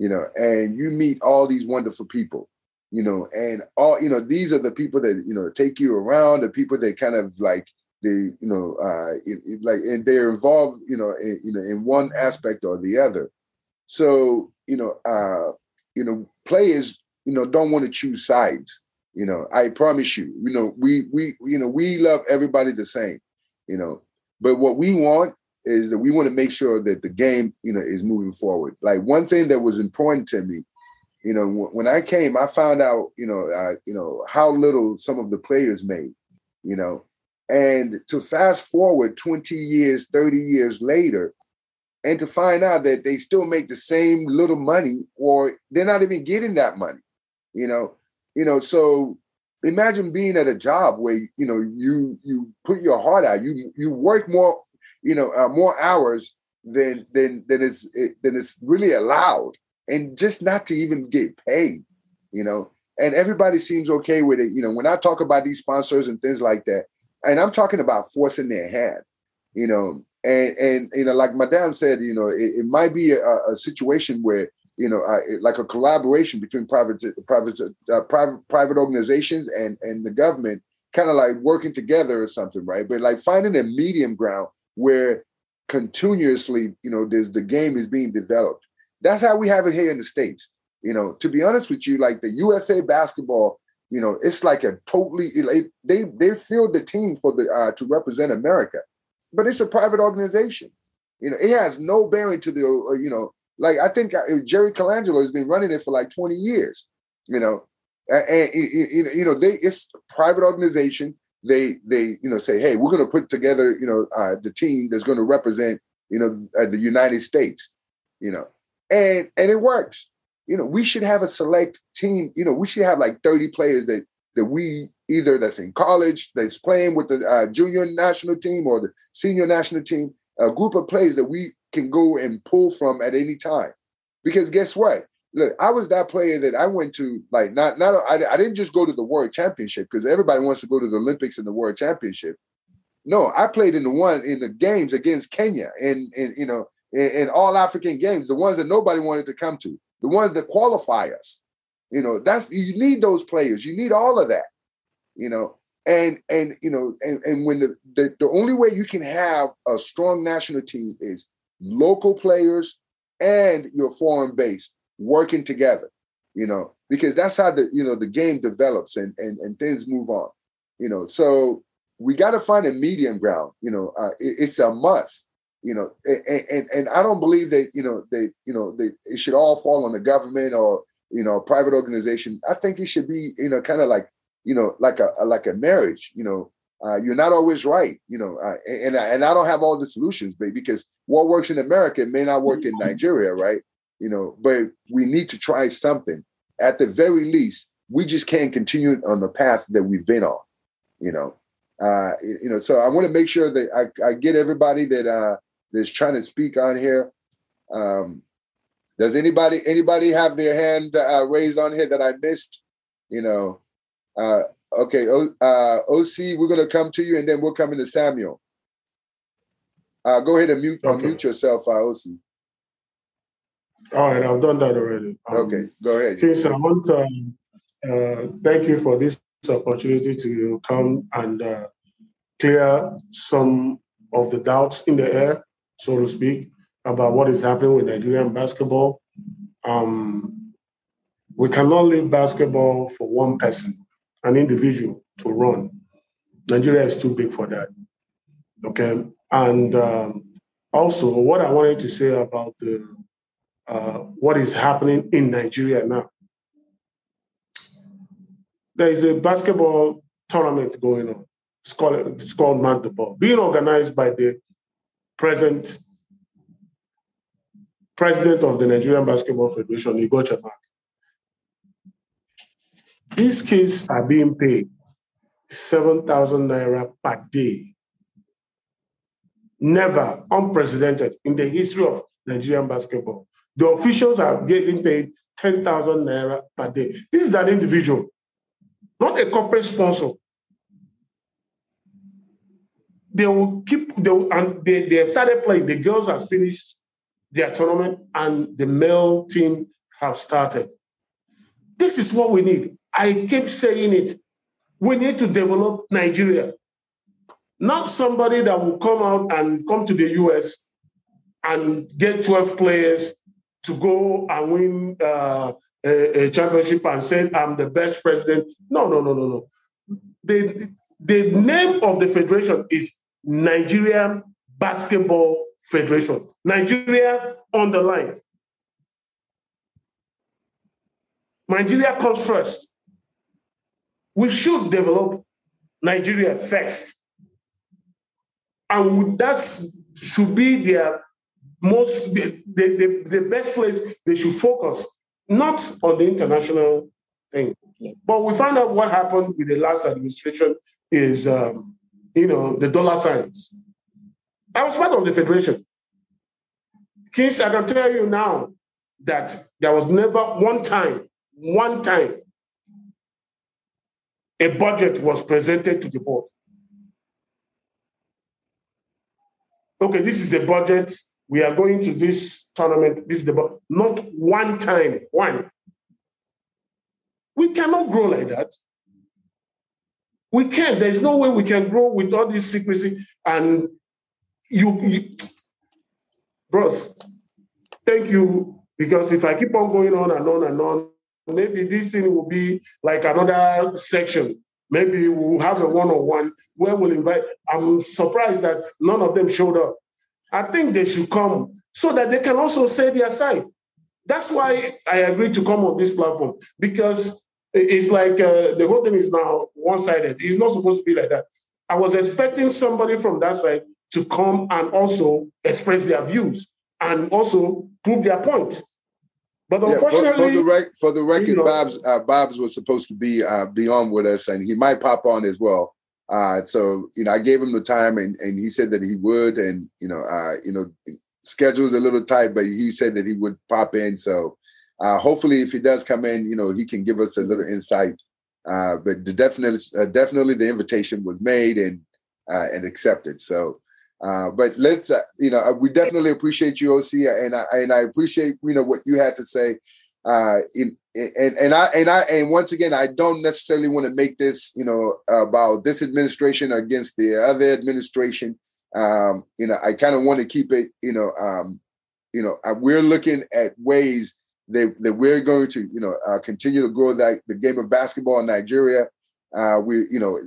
you know, and you meet all these wonderful people, you know, and all you know, these are the people that you know take you around, the people that kind of like they, you know, uh, it, it, like and they're involved, you know, in, you know, in one aspect or the other. So you know, uh, you know, players, you know, don't want to choose sides you know, I promise you, you know, we we you know, we love everybody the same, you know. But what we want is that we want to make sure that the game, you know, is moving forward. Like one thing that was important to me, you know, when I came, I found out, you know, uh, you know how little some of the players made, you know, and to fast forward 20 years, 30 years later, and to find out that they still make the same little money, or they're not even getting that money, you know. You know, so imagine being at a job where you know you you put your heart out, you you work more, you know, uh, more hours than than than is than is really allowed, and just not to even get paid. You know, and everybody seems okay with it. You know, when I talk about these sponsors and things like that, and I'm talking about forcing their hand. You know, and and you know, like Madame said, you know, it, it might be a, a situation where you know, uh, like a collaboration between private, private, uh, private, private organizations and and the government, kind of like working together or something, right? But like finding a medium ground where continuously, you know, there's the game is being developed. That's how we have it here in the states. You know, to be honest with you, like the USA basketball, you know, it's like a totally they they filled the team for the uh, to represent America, but it's a private organization. You know, it has no bearing to the uh, you know like I think uh, Jerry Colangelo has been running it for like 20 years, you know, and you know they it's a private organization. They they you know say, hey, we're going to put together you know uh, the team that's going to represent you know uh, the United States, you know, and and it works. You know, we should have a select team. You know, we should have like 30 players that that we either that's in college that's playing with the uh, junior national team or the senior national team a group of players that we can go and pull from at any time. Because guess what? Look, I was that player that I went to like not not I, I didn't just go to the world championship because everybody wants to go to the Olympics and the world championship. No, I played in the one in the games against Kenya and and you know in, in all African games, the ones that nobody wanted to come to, the ones that qualify us. You know, that's you need those players. You need all of that. You know, and and you know and, and when the, the the only way you can have a strong national team is local players and your foreign base working together you know because that's how the you know the game develops and and, and things move on you know so we got to find a medium ground you know uh, it, it's a must you know and, and and i don't believe that you know that you know that it should all fall on the government or you know private organization i think it should be you know kind of like you know, like a, a like a marriage. You know, uh, you're not always right. You know, uh, and and I don't have all the solutions, but because what works in America may not work in Nigeria, right? You know, but we need to try something. At the very least, we just can't continue on the path that we've been on. You know, uh, you know. So I want to make sure that I, I get everybody that uh, that's trying to speak on here. Um, does anybody anybody have their hand uh, raised on here that I missed? You know, uh, okay, o, uh, OC, we're gonna come to you, and then we'll come into Samuel. Uh, go ahead and mute okay. unmute yourself, uh, OC. All right, I've done that already. Um, okay, go ahead. Kings, I want to uh, thank you for this opportunity to come and uh, clear some of the doubts in the air, so to speak about what is happening with Nigerian basketball. Um, we cannot leave basketball for one person, an individual, to run. Nigeria is too big for that. Okay. And um, also, what I wanted to say about the uh, what is happening in Nigeria now. There is a basketball tournament going on. It's called, it's called Mark the Ball, being organized by the present president of the Nigerian Basketball Federation, Igoche Mark. These kids are being paid 7,000 naira per day. Never unprecedented in the history of Nigerian basketball. The officials are getting paid 10,000 naira per day. This is an individual, not a corporate sponsor. They will keep, they will, and they, they have started playing. The girls have finished their tournament and the male team have started. This is what we need. I keep saying it. We need to develop Nigeria, not somebody that will come out and come to the US and get 12 players to go and win uh, a, a, championship and say, I'm the best president. No, no, no, no, no. The, the name of the federation is Nigerian Basketball Federation. Nigeria on the line. Nigeria comes first. We should develop Nigeria first. And that should be their most, the, the, the, best place they should focus, not on the international thing. But we found out what happened with the last administration is, um, you know, the dollar signs. I was part of the federation. Kings, I can tell you now that there was never one time, one time, a budget was presented to the board. Okay, this is the budget. We are going to this tournament. This is the. Not one time, one. We cannot grow like that. We can't. There's no way we can grow with all this secrecy and you, you bros, thank you. Because if I keep on going on and on and on, maybe this thing will be like another section. Maybe we'll have a one-on-one where we'll invite. I'm surprised that none of them showed up. I think they should come so that they can also say their side. That's why I agreed to come on this platform because it's like uh, the whole thing is now one-sided. It's not supposed to be like that. I was expecting somebody from that side to come and also express their views and also prove their point. But unfortunately, yeah, for, for, the rec- for the record, you know, Babs uh, Babs was supposed to be uh, be on with us, and he might pop on as well. Uh, so you know, I gave him the time, and, and he said that he would, and you know, uh, you know, schedule is a little tight, but he said that he would pop in. So uh, hopefully, if he does come in, you know, he can give us a little insight. Uh, but the definitely, uh, definitely, the invitation was made and uh, and accepted. So uh, but let's, uh, you know, we definitely appreciate you, OC, and I and I appreciate you know what you had to say. Uh, in, and and I and I and once again, I don't necessarily want to make this, you know, about this administration against the other administration. Um, you know, I kind of want to keep it, you know, um, you know, uh, we're looking at ways that that we're going to, you know, uh, continue to grow that the game of basketball in Nigeria. Uh, we you know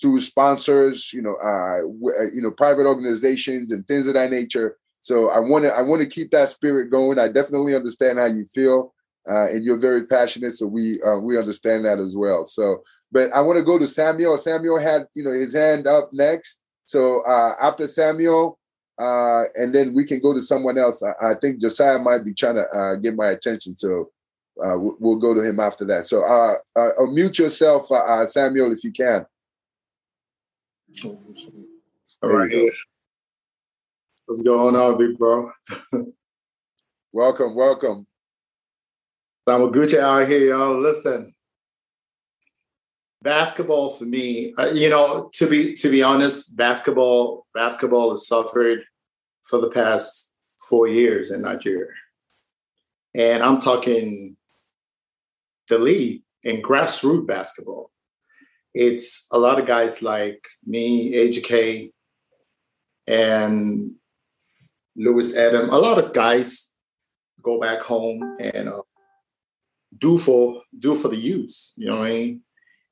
through sponsors you know uh, uh, you know private organizations and things of that nature. So i want to i want to keep that spirit going. I definitely understand how you feel uh, and you're very passionate, so we uh, we understand that as well. So, but I want to go to Samuel. Samuel had you know his hand up next. So uh, after Samuel, uh, and then we can go to someone else. I, I think Josiah might be trying to uh, get my attention, so uh, we'll, go to him after that. So uh, uh, unmute yourself, uh, Samuel, if you can. All right. What's going on, big bro? (laughs) welcome, welcome. Samaguchi out here, y'all. Listen, basketball for me, uh, you know, to be to be honest, basketball basketball has suffered for the past four years in Nigeria, and I'm talking the league and grassroots basketball. It's a lot of guys like me, AJK, and Lewis Adam. A lot of guys go back home and uh, do for do for the youths. You know what I mean?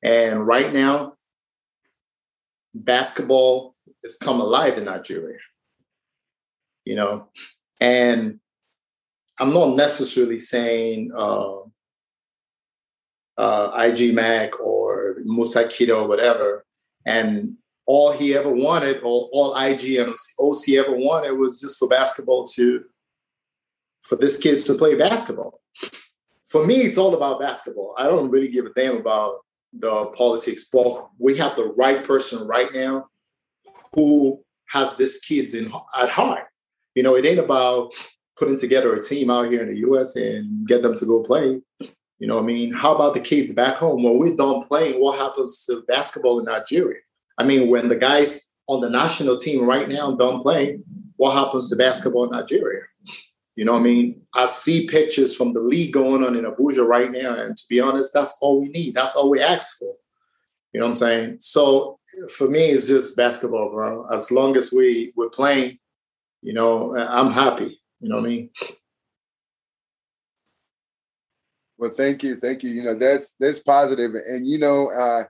And right now, basketball has come alive in Nigeria. You know, and I'm not necessarily saying uh, uh, IG Mac or Musa Kida or whatever, and all he ever wanted, or all IG and OC ever wanted, was just for basketball to, for this kids to play basketball for me, it's all about basketball. I don't really give a damn about the politics, but we have the right person right now who has this kids in at heart. You know, it ain't about putting together a team out here in the US and get them to go play. You know I mean? How about the kids back home? When we're done playing, what happens to basketball in Nigeria? I mean, when the guys on the national team right now done playing, what happens to basketball in Nigeria? You know what I mean? I see pictures from the league going on in Abuja right now. And to be honest, that's all we need. That's all we ask for. You know what I'm saying? So for me, it's just basketball, bro. As long as we we're playing, you know, I'm happy. You know what I mean? Well, thank you, thank you. You know, that's that's positive, and you know, uh,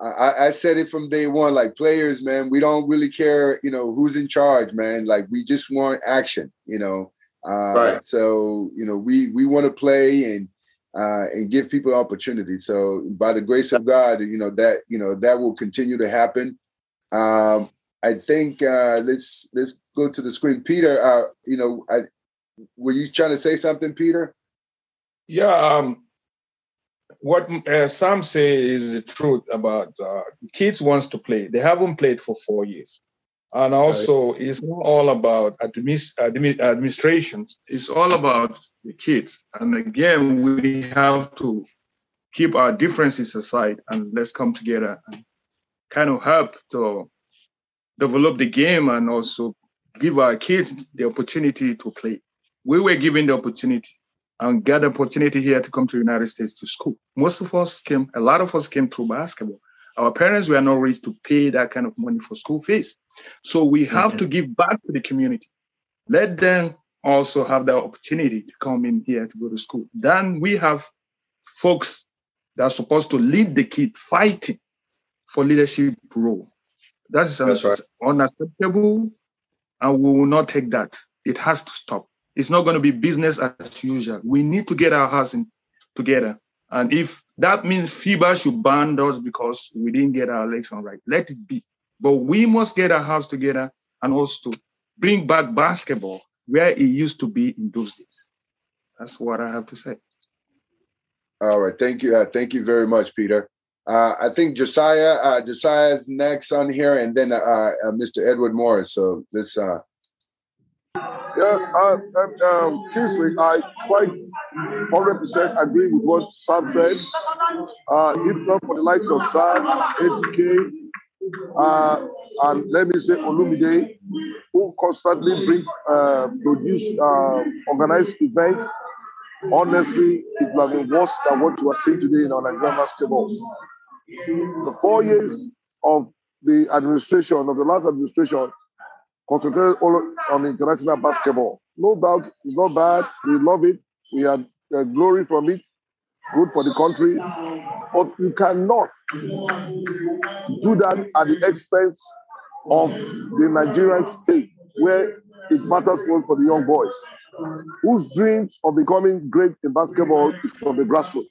I, I said it from day one. Like players, man, we don't really care. You know, who's in charge, man. Like we just want action. You know, uh, right. So you know, we we want to play and uh, and give people opportunity. So by the grace of God, you know that you know that will continue to happen. Um, I think uh, let's let's go to the screen, Peter. Uh, you know, I, were you trying to say something, Peter? Yeah. Um, what uh, Sam say is the truth about uh, kids wants to play. They haven't played for four years. And also, right. it's not all about administ- admi- administration. It's all about the kids. And again, we have to keep our differences aside and let's come together and kind of help to develop the game and also give our kids the opportunity to play. We were given the opportunity and got the opportunity here to come to the United States to school. Most of us came, a lot of us came through basketball. Our parents were not ready to pay that kind of money for school fees. So we have mm-hmm. to give back to the community. Let them also have the opportunity to come in here to go to school. Then we have folks that are supposed to lead the kid fighting for leadership role. That is That's right. unacceptable, and we will not take that. It has to stop. It's not going to be business as usual. We need to get our housing together. And if that means FIBA should ban us because we didn't get our election right, let it be. But we must get our house together and also bring back basketball where it used to be in those days. That's what I have to say. All right. Thank you. Uh, thank you very much, Peter. Uh, I think Josiah, uh, Josiah's next on here, and then uh, uh Mr. Edward Morris. So let's. Yeah, uh, um, Kingsley, I quite 100% agree with what Sam said. Uh, if not for the likes of Sam, ATK, uh, and let me say Olumide, who constantly bring, uh, produce, uh, organized events. Honestly, it would been worse than what you are seeing today in our Nigerian basketball. The four years of the administration, of the last administration, concentrated all on international basketball. No doubt, it's not bad. We love it. We have uh, glory from it. Good for the country. But you cannot do that at the expense of the Nigerian state, where it matters most for the young boys whose dreams of becoming great in basketball is from the grassroots.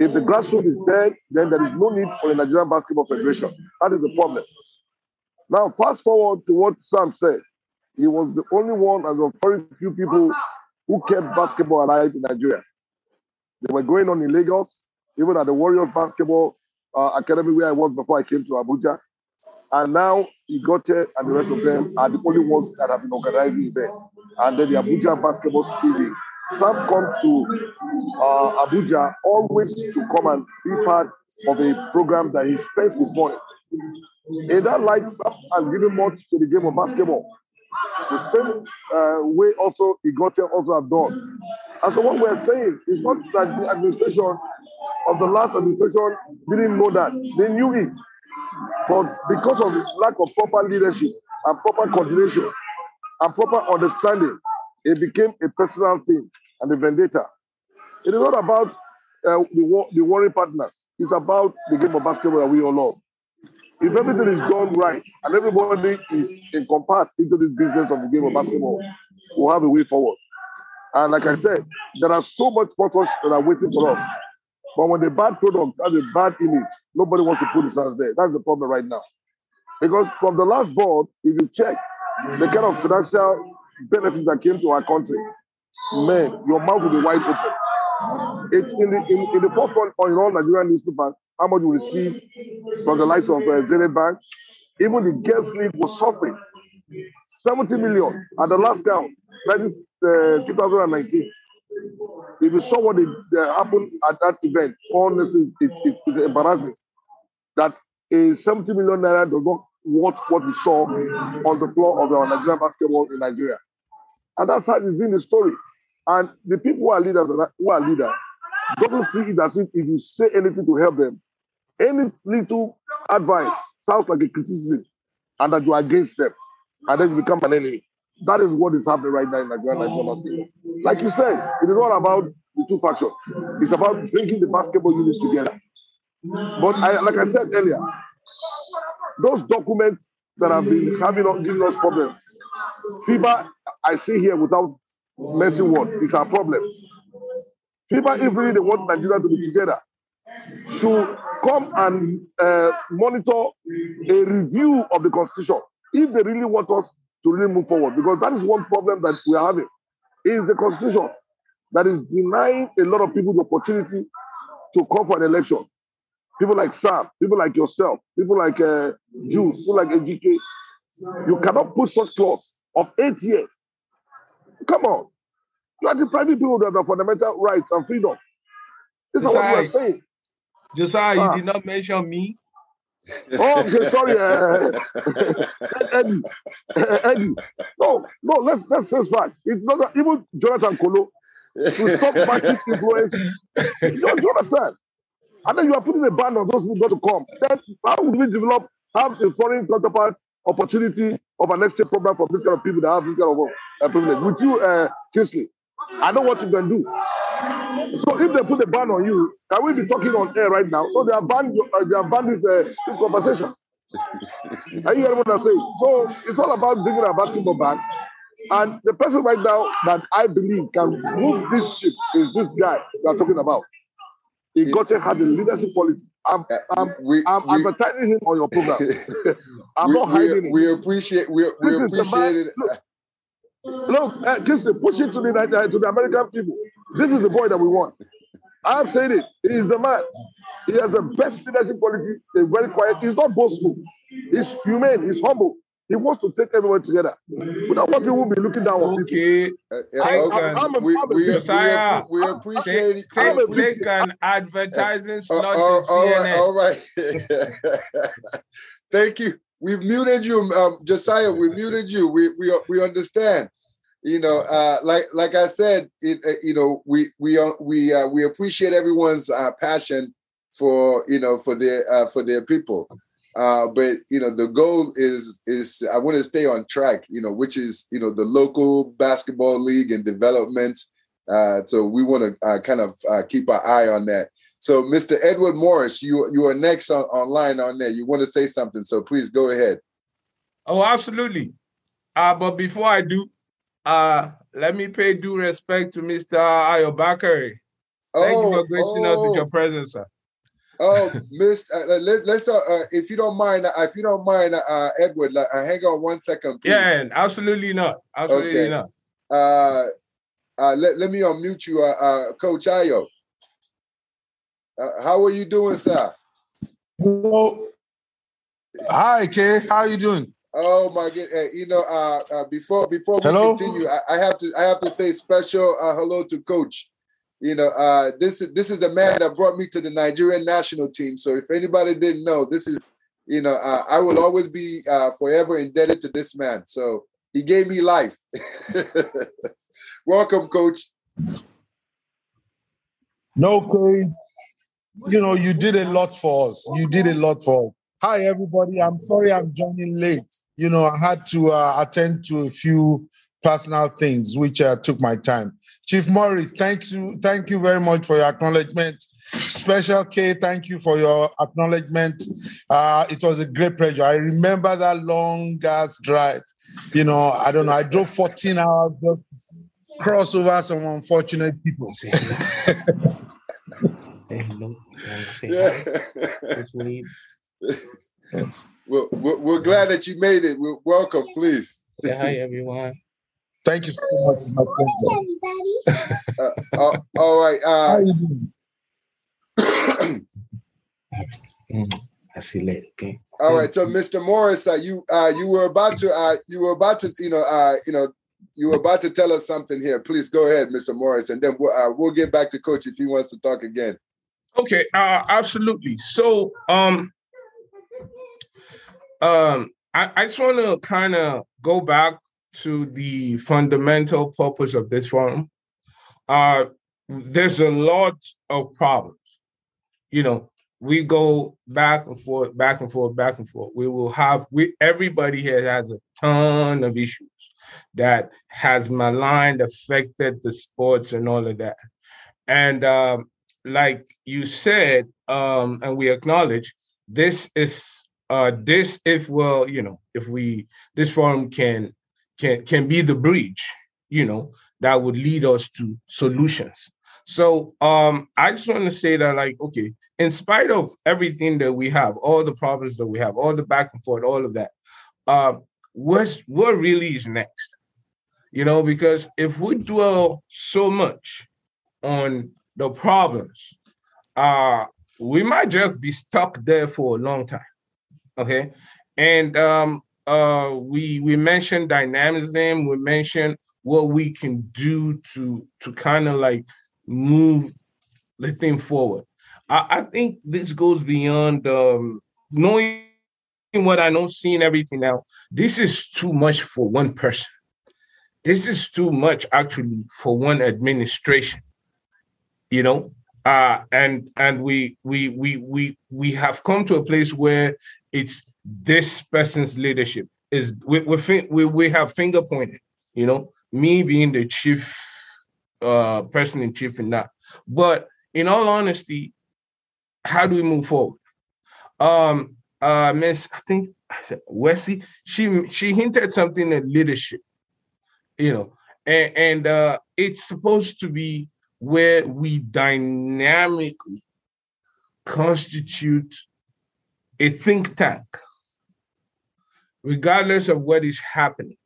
If the grassroots is dead, then there is no need for the Nigerian Basketball Federation. That is the problem. Now, fast forward to what Sam said. He was the only one, as of very few people, who kept basketball alive in Nigeria. They were going on in Lagos, even at the Warriors Basketball uh, Academy where I was before I came to Abuja. And now Igoche and the rest of them are the only ones that have been organizing there. And then the Abuja Basketball Stadium. Sam come to uh, Abuja always to come and be part of a program that he spends his money. In that light, Sam has given much to the game of basketball. The same uh, way also Igoche also have done. And so what we're saying is not that the administration of the last administration didn't know that. They knew it. But because of lack of proper leadership and proper coordination and proper understanding, it became a personal thing and a vendetta. It is not about uh, the, the warring partners. It's about the game of basketball that we all love. If everything is done right and everybody is encompassed into this business of the game of basketball, we'll have a way forward. And like I said, there are so much sponsors that are waiting for us. But when the bad product has a bad image, nobody wants to put his hands there. That's the problem right now. Because from the last board, if you check the kind of financial benefits that came to our country, man, your mouth will be wide open. It's in the in, in the forefront on all Nigerian newspapers how much you receive from the likes of uh, Zenith Bank. Even the guest league was suffering. 70 million at the last count, uh, 2019. If you saw what it, uh, happened at that event, honestly, it, it, it's embarrassing that a 70 million naira does not watch what we saw on the floor of our Nigerian basketball in Nigeria. And that's how it's been the story. And the people who are leaders, who are leaders, doesn't see it as if if you say anything to help them, any little advice sounds like a criticism, and that you are against them, and then you become an enemy. That is what is happening right now in Nigeria. Like you said, it is not about the two factions. It's about bringing the basketball units together. But I, like I said earlier, those documents that have been having giving us problems, FIBA, I see here without messing word, is our problem. People, if really they want Nigeria to be together, should come and uh, monitor a review of the constitution if they really want us to really move forward. Because that is one problem that we are having is the constitution that is denying a lot of people the opportunity to come for an election. People like Sam, people like yourself, people like uh, Juice, people like AGK. You cannot put such clause of eight years. Come on. You are depriving people of their fundamental rights and freedom. This is what we are saying. Josiah, ah. you did not mention me. oh, okay, sorry, uh, (laughs) Eddie, uh, Eddie. No, no, let's let's face fact. It's not that even Jonathan Kolo to stop matching influence. You, you understand? And then you are putting a ban on those who got to come. Then how would we develop have a foreign counterpart opportunity of an exchange program for this kind of people that have this kind of uh, privilege? With you, uh, Kingsley, I know what you can do. So if they put a ban on you, can we be talking on air right now? So they are banned. Uh, they are banned this, uh, this conversation. (laughs) Are you hearing what I'm saying? So it's all about bringing a basketball back. And the person right now that I believe can move this ship is this guy we are talking about. He got have the leadership quality. I'm, I'm, we, I'm we, advertising him on your program. (laughs) I'm we, not hiding it. We appreciate we, we appreciate it. Look, look uh, push it to the, uh, to the American people. This is the boy that we want. I've said it. He is the man. He has the best leadership quality. He's very quiet. He's not boastful. He's humane. He's humble. He wants to take everyone together. Without what people will be looking down on okay. people. Uh, I, okay. I, I'm a, we, I'm a, we, Josiah, we, we appreciate it. Take, take, take an advertising uh, slot uh, uh, all right, all right. (laughs) Thank you. We've muted you, um, Josiah. We muted you. We we we understand you know, uh, like like I said, it, uh, you know, we we uh, we uh, we appreciate everyone's uh, passion for you know for their uh, for their people. Uh, but you know, the goal is is I want to stay on track. You know, which is you know the local basketball league and development. Uh, so we want to uh, kind of uh, keep our eye on that. So, Mr. Edward Morris, you you are next on, online on there. You want to say something, so please go ahead. Oh, absolutely. Uh, but before I do, uh, let me pay due respect to Mr. Ayobakari. Thank oh, you for gracing oh. us with your oh. presence, sir. Oh, (laughs) Miss, uh, let, us uh, uh, if you don't mind, uh, if you don't mind, uh, Edward, uh, hang on one second, please. Yeah, absolutely not, absolutely okay. not. Uh, uh, let, let me unmute you, uh, uh, Coach Ayo. Uh, how are you doing, sir? Hello. Hi, Kay. How are you doing? Oh my god! Uh, you know, uh, uh, before before we hello? continue, I, I, have to I have to say special uh, hello to Coach. You know, uh, this is this is the man that brought me to the Nigerian national team. So if anybody didn't know, this is you know uh, I will always be uh, forever indebted to this man. So he gave me life. (laughs) Welcome, Coach. No, Kay. You know, you did a lot for us. You did a lot for us. Hi, everybody. I'm sorry I'm joining late. You know, I had to uh, attend to a few personal things which uh, took my time. Chief Morris, thank you, thank you very much for your acknowledgement. Special K, thank you for your acknowledgement. Uh, it was a great pleasure. I remember that long gas drive. You know, I don't know. I drove 14 hours just cross over some unfortunate people. yeah we're, we're, we're, glad that you made it. We're welcome, please. Yeah, hi, everyone. Thank you so much. Hi, (laughs) uh, uh, all right. Uh, How you doing? I see later. Okay. All right. So, Mr. Morris, uh, you uh, you were about to uh, you were about to you know uh, you know you were about to tell us something here. Please go ahead, Mr. Morris, and then we'll, uh, we'll get back to Coach if he wants to talk again. Okay. Uh, absolutely. So, um, um, I, I just want to kind of go back to the fundamental purpose of this forum. Uh, there's a lot of problems. You know, we go back and forth, back and forth, back and forth. We will have we everybody here has a ton of issues that has maligned, affected the sports and all of that. And um, like you said, um, and we acknowledge, this is uh, this if well, you know, if we this forum can can can be the bridge, you know, that would lead us to solutions. So um, I just want to say that, like, okay, in spite of everything that we have, all the problems that we have, all the back and forth, all of that, uh, what's what really is next? You know, because if we dwell so much on the problems, uh, we might just be stuck there for a long time. Okay. And um, uh, we we mentioned dynamism. We mentioned what we can do to to kind of like move the thing forward. I, I think this goes beyond um, knowing what I know, seeing everything now. This is too much for one person. This is too much actually for one administration. You know, uh, and and we we we we we have come to a place where it's this person's leadership is we we we, we have finger pointed you know? Me being the chief uh person in chief in that. But in all honesty how do we move forward? Um uh miss i think Wesley, she she hinted something at leadership you know? And, and uh it's supposed to be where we dynamically constitute a think tank, regardless of what is happening.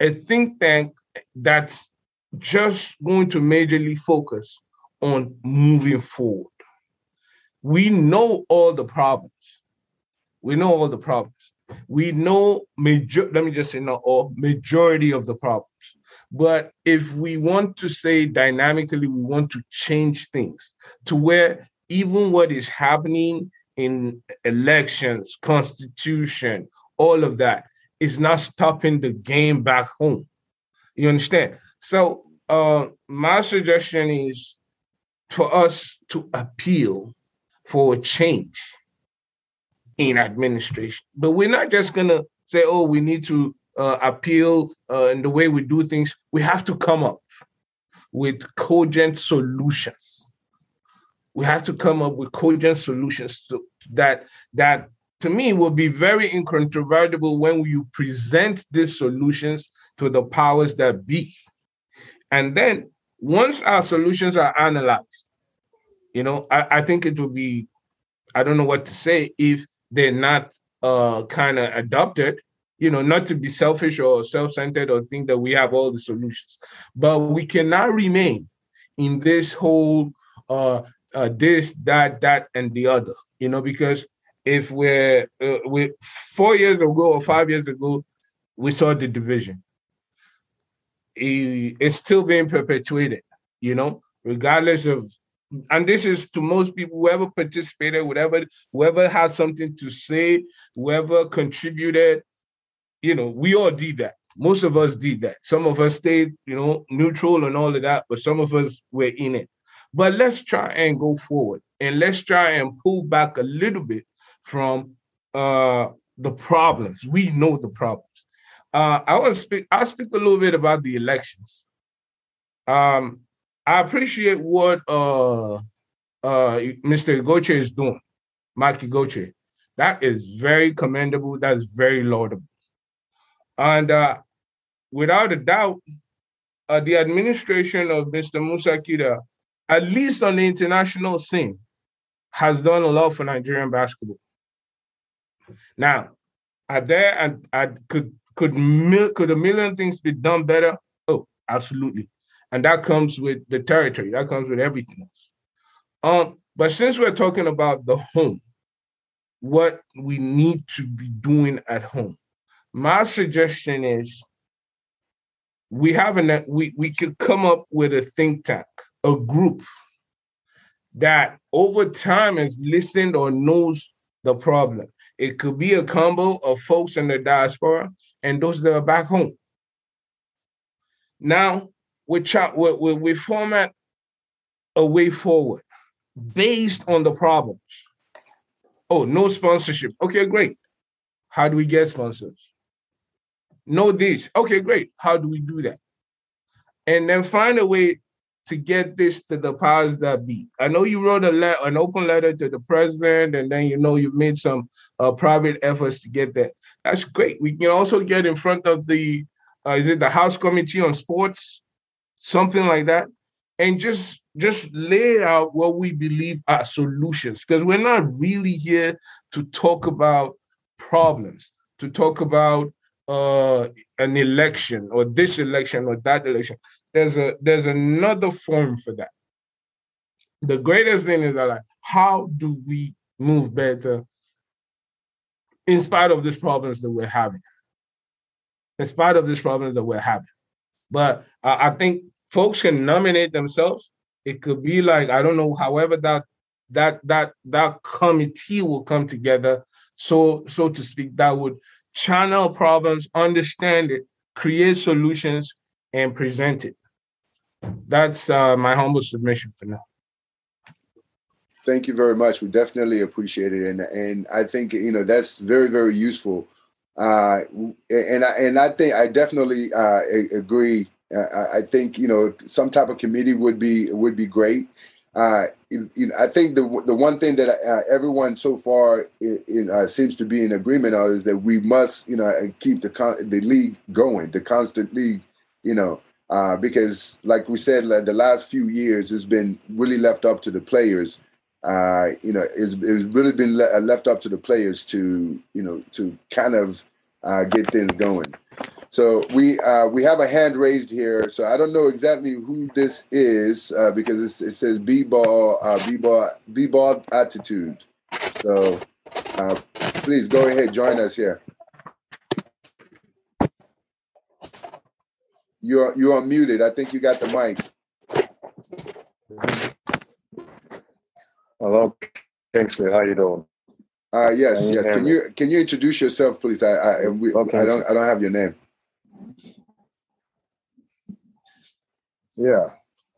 A think tank that's just going to majorly focus on moving forward. We know all the problems. We know all the problems. We know major. Let me just say not all majority of the problems. But if we want to say dynamically, we want to change things to where even what is happening in elections, constitution, all of that is not stopping the game back home. You understand? So uh, my suggestion is for us to appeal for a change in administration. But we're not just gonna say, oh, we need to uh, appeal uh, in the way we do things. We have to come up with cogent solutions we have to come up with cogent solutions to, that that to me will be very incontrovertible when you present these solutions to the powers that be. And then once our solutions are analyzed, you know, I, I think it will be, I don't know what to say if they're not uh, kind of adopted, you know, not to be selfish or self-centered or think that we have all the solutions, but we cannot remain in this whole uh, uh, this, that, that, and the other, you know, because if we're uh, we four years ago or five years ago, we saw the division. It, it's still being perpetuated, you know, regardless of and this is to most people, whoever participated, whatever, whoever has something to say, whoever contributed, you know, we all did that. Most of us did that. Some of us stayed, you know, neutral and all of that, but some of us were in it. But let's try and go forward and let's try and pull back a little bit from uh, the problems. We know the problems. Uh, I want to speak. I'll speak a little bit about the elections. Um, I appreciate what uh, uh, Mr. Igoche is doing, Mike Igoche. That is very commendable. That's very laudable. And uh, without a doubt, uh, the administration of Mr. Musa Kida, at least on the international scene, has done a lot for Nigerian basketball. Now, are there and could could mil, could a million things be done better? Oh, absolutely. And that comes with the territory. That comes with everything else. Um, but since we're talking about the home, what we need to be doing at home, my suggestion is we have an we we could come up with a think tank, a group that over time has listened or knows the problem. It could be a combo of folks in the diaspora and those that are back home. Now, we, ch- we, we, we format a way forward based on the problems. Oh, no sponsorship. Okay, great. How do we get sponsors? No this. Okay, great. How do we do that? And then find a way to get this to the powers that be. I know you wrote a letter, an open letter to the president, and then you know you've made some uh, private efforts to get that. That's great. We can also get in front of the uh, is it the House Committee on Sports, something like that, and just just lay out what we believe are solutions because we're not really here to talk about problems, to talk about uh, an election or this election or that election there's a there's another form for that. The greatest thing is that like, how do we move better in spite of these problems that we're having? In spite of these problems that we're having. But uh, I think folks can nominate themselves. It could be like, I don't know, however that that that that committee will come together, so so to speak, that would channel problems, understand it, create solutions, and present it that's uh, my humble submission for now. Thank you very much. We definitely appreciate it, and and I think you know that's very very useful. Uh, and I and I think I definitely uh, agree. Uh, I think you know some type of committee would be would be great. Uh, you know, I think the the one thing that uh, everyone so far in, uh, seems to be in agreement on is that we must you know keep the con- the league going, the constant league. You know, uh, because, like we said, the last few years has been really left up to the players. Uh, you know, it's, it's really been le- uh, left up to the players to, you know, to kind of uh, get things going. So we uh, we have a hand raised here. So I don't know exactly who this is uh, because it says b-ball, b-ball, b-ball attitude. So please go ahead, join us here. You're you're unmuted. I think you got the mic. Hello, Kingsley. How you doing? Uh yes, can yes. Can you can you introduce yourself, please? I I, we, okay. I don't I don't have your name. Yeah.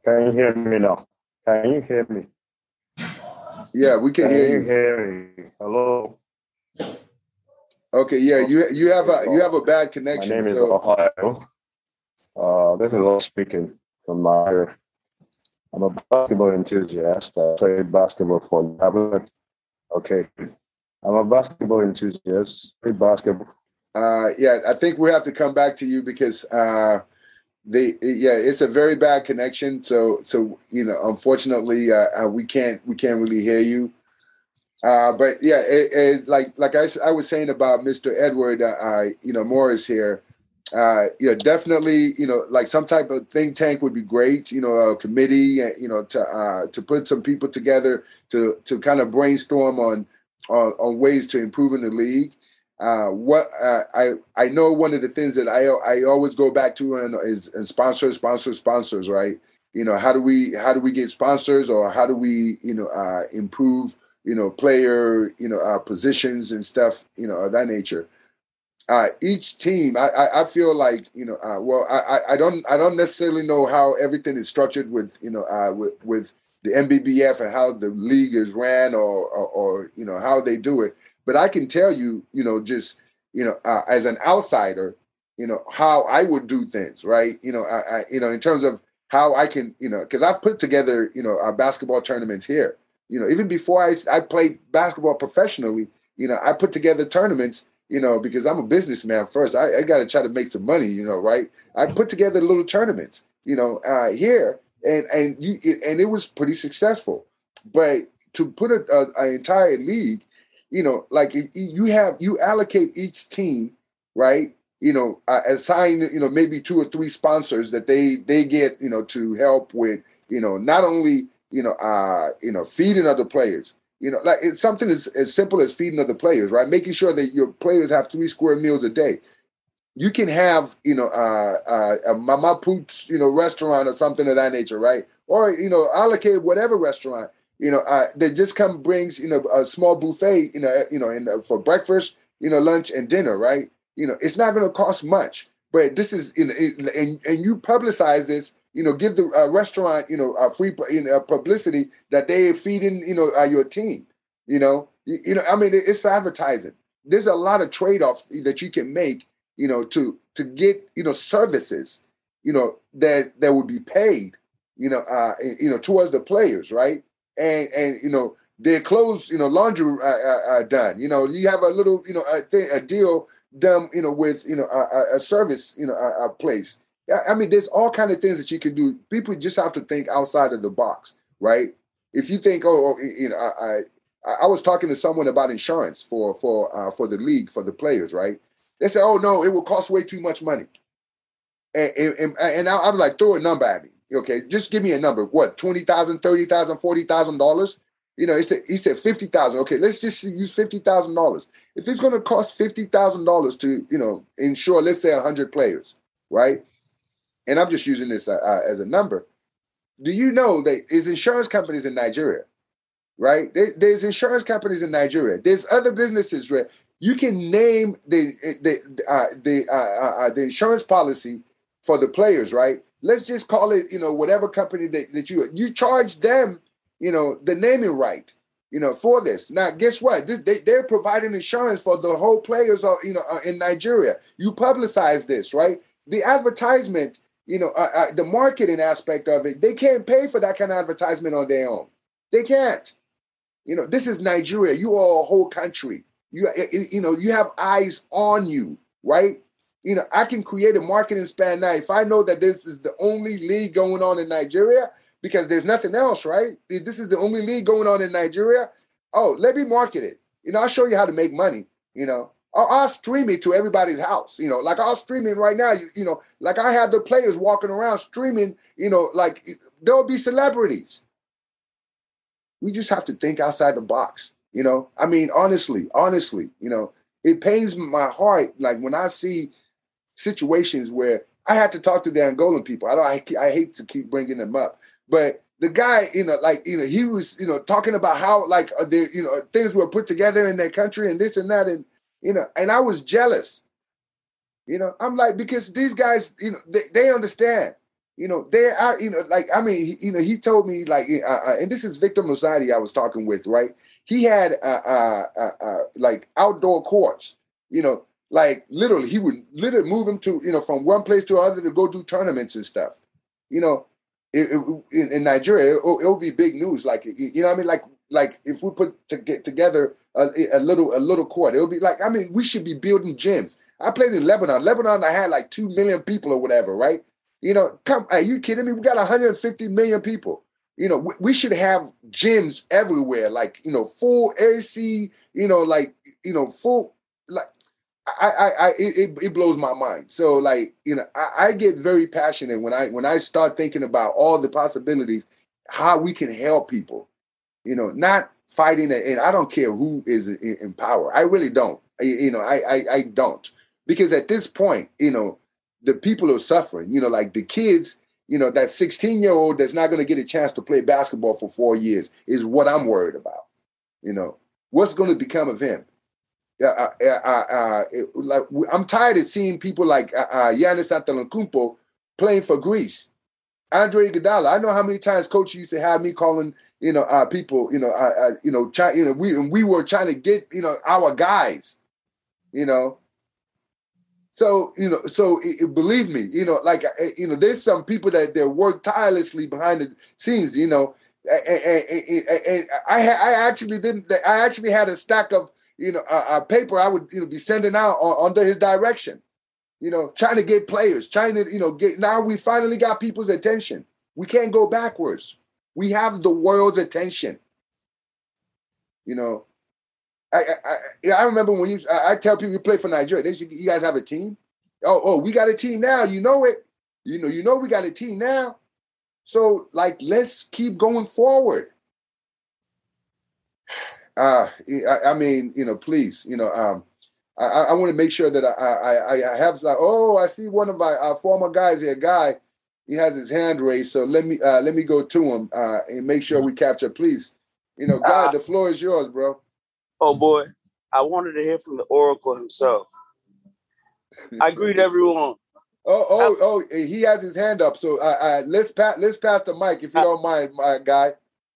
Can you hear me now? Can you hear me? Yeah, we can, can hear you. you. Hear me? Hello. Okay, yeah, you you have a you have a bad connection. My name so. is Ohio. Uh, this is all speaking from my. I'm a basketball enthusiast. I played basketball for Dublin. Okay. I'm a basketball enthusiast. Play basketball. Uh, yeah, I think we have to come back to you because uh, they yeah, it's a very bad connection. So so you know, unfortunately, uh, uh we can't we can't really hear you. Uh, but yeah, it, it, like like I, I was saying about Mr. Edward, uh, you know, Morris here. Uh, definitely, you know, like some type of think tank would be great. You know, a committee, you know, to uh, to put some people together to to kind of brainstorm on on, on ways to improve in the league. Uh, what uh, I I know one of the things that I I always go back to and is and sponsors, sponsors, sponsors. Right? You know, how do we how do we get sponsors or how do we you know uh, improve you know player you know uh, positions and stuff you know of that nature. Uh, each team, I, I, I feel like you know. Uh, well, I, I don't I don't necessarily know how everything is structured with you know uh, with with the NBBF and how the league is ran or, or, or you know how they do it. But I can tell you, you know, just you know, uh, as an outsider, you know, how I would do things, right? You know, I, I you know, in terms of how I can, you know, because I've put together, you know, our basketball tournaments here. You know, even before I I played basketball professionally, you know, I put together tournaments. You know, because I'm a businessman first, I, I got to try to make some money. You know, right? I put together little tournaments. You know, uh, here, and and you and it was pretty successful. But to put a, an entire league you know, like you have you allocate each team, right? You know, uh, assign you know maybe two or three sponsors that they they get you know to help with you know not only you know uh you know feeding other players, you know like it's something as, as simple as feeding other players, right? Making sure that your players have three square meals a day. You can have you know uh, uh, a mama poots you know restaurant or something of that nature, right? Or you know allocate whatever restaurant you know, uh, that just come brings you know a small buffet, you know, you know, in the, for breakfast, you know, lunch and dinner, right? You know, it's not going to cost much, but this is you know, and and you publicize this, you know, give the uh, restaurant, you know, a free you know, publicity that they are feeding, you know, uh, your team. You know, you, you know, I mean, it's advertising. There's a lot of trade off that you can make, you know, to to get you know services, you know, that that would be paid, you know, uh, you know, towards the players, right? and and you know their clothes, you know, laundry uh, uh, uh, done. You know, you have a little, you know, a, thing, a deal done, you know, with you know a, a service, you know, a, a place. I mean, there's all kind of things that you can do. People just have to think outside of the box, right? If you think, oh, oh you know, I, I, I was talking to someone about insurance for for uh, for the league for the players, right? They said, oh no, it will cost way too much money, and and, and I, I'm like, throw a number at me. Okay, just give me a number. What, $20,000, $30,000, $40,000? You know, he said, he said 50000 Okay, let's just use $50,000. If it's going to cost $50,000 to, you know, insure, let's say 100 players, right? And I'm just using this uh, uh, as a number. Do you know that there's insurance companies in Nigeria, right? There's insurance companies in Nigeria. There's other businesses where you can name the the uh, the uh, uh, uh the insurance policy for the players, right? let's just call it, you know, whatever company that, that you you charge them, you know, the naming right, you know, for this. Now, guess what? This, they, they're providing insurance for the whole players, of, you know, in Nigeria. You publicize this, right? The advertisement, you know, the marketing aspect of it, they can't pay for that kind of advertisement on their own. They can't. You know, this is Nigeria. You are a whole country. You, you know, you have eyes on you, right? you know, I can create a marketing span now. If I know that this is the only league going on in Nigeria, because there's nothing else, right? This is the only league going on in Nigeria. Oh, let me market it. You know, I'll show you how to make money. You know, I'll, I'll stream it to everybody's house. You know, like I'll stream it right now. You, you know, like I have the players walking around streaming. You know, like there'll be celebrities. We just have to think outside the box. You know, I mean, honestly, honestly, you know, it pains my heart like when I see situations where I had to talk to the Angolan people. I don't. I, I hate to keep bringing them up, but the guy, you know, like you know, he was, you know, talking about how like uh, the, you know, things were put together in their country and this and that, and you know, and I was jealous. You know, I'm like because these guys, you know, they, they understand. You know, they're. You know, like I mean, you know, he told me like, uh, uh, and this is Victor Muzadi I was talking with, right? He had uh, uh, uh, uh like outdoor courts. You know, like literally, he would literally move him to, you know, from one place to another to go do tournaments and stuff. You know, it, it, in, in Nigeria, it, will be big news. Like you know, I mean, like like if we put to get together a, a little a little court, it would be like I mean, we should be building gyms. I played in Lebanon. Lebanon, I had like two million people or whatever, right? You know, come, are you kidding me? We got 150 million people. You know, we, we should have gyms everywhere, like you know, full AC. You know, like you know, full like I, I, I it, it blows my mind. So like, you know, I, I, get very passionate when I when I start thinking about all the possibilities, how we can help people. You know, not fighting, and I don't care who is in, power. I really don't. I, you know, I, I I don't because at this point, you know, the people are suffering. You know, like the kids. You know, that 16 year old that's not going to get a chance to play basketball for four years is what I'm worried about. You know, what's going to become of him? uh, uh, uh, like I'm tired of seeing people like uh, uh, Giannis Antetokounmpo playing for Greece. Andre Iguodala. I know how many times coach used to have me calling, you know, uh, people, you know, uh, uh, you know, try, you know, we and we were trying to get, you know, our guys, you know. So you know, so it, it, believe me, you know, like uh, you know, there's some people that that work tirelessly behind the scenes, you know, and, and, and I I actually didn't. I actually had a stack of you know, a, a paper I would you know be sending out on, under his direction. You know, trying to get players, trying to you know get. Now we finally got people's attention. We can't go backwards. We have the world's attention. You know, I I, I remember when you I, I tell people you play for Nigeria, they should you guys have a team. Oh oh, we got a team now. You know it. You know you know we got a team now. So like let's keep going forward (sighs) uh, I, I, mean, you know, please, you know, um, I, I want to make sure that I, I, I have like, oh, I see one of our, our, former guys here, guy, he has his hand raised. So let me uh, let me go to him uh, and make sure we capture. Please, you know, God, uh, the floor is yours, bro. Oh boy, I wanted to hear from the Oracle himself. I (laughs) greet everyone. Oh, oh, oh! He has his hand up. So, uh, uh, let's pass. Let's pass the mic if you don't mind, my guy.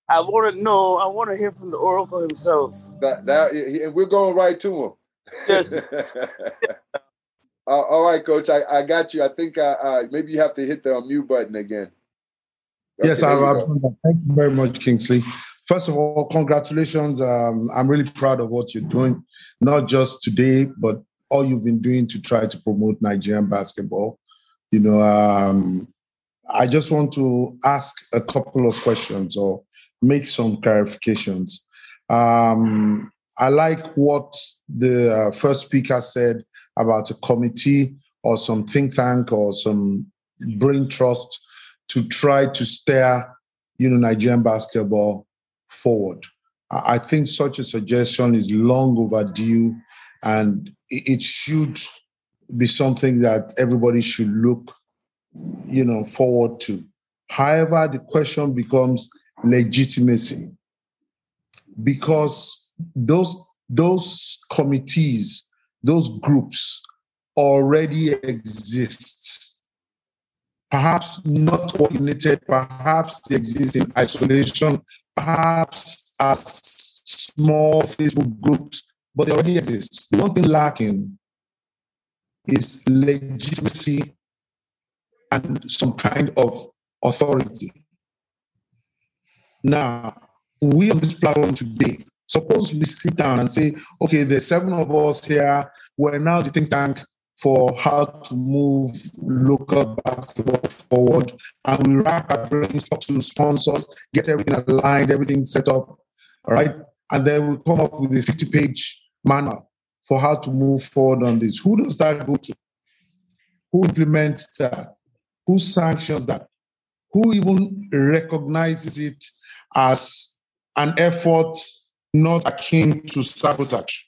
I want to know. I want to hear from the Oracle himself. That that we're going right to him. Yes. (laughs) uh, all right, Coach. I, I got you. I think uh, uh, maybe you have to hit the mute button again. Okay, yes, I, I, thank you very much, Kingsley. First of all, congratulations. Um, I'm really proud of what you're doing, not just today, but all you've been doing to try to promote Nigerian basketball. You know, um, I just want to ask a couple of questions or make some clarifications. Um, I like what the uh, first speaker said about a committee or some think tank or some brain trust to try to steer, you know, Nigerian basketball forward. I think such a suggestion is long overdue, and it should be something that everybody should look, you know, forward to. However, the question becomes legitimacy because those those committees those groups already exist. Perhaps not coordinated perhaps they exist in isolation perhaps as small facebook groups but they already exist. The one thing lacking is legitimacy and some kind of authority. Now, we on this platform today, suppose we sit down and say, okay, there's seven of us here. We're now the think tank for how to move local basketball forward. And we wrap our brains, talk to sponsors, get everything aligned, everything set up. All right. And then we come up with a 50 page manual for how to move forward on this. Who does that go to? Who implements that? Who sanctions that? Who even recognizes it as an effort not akin to sabotage.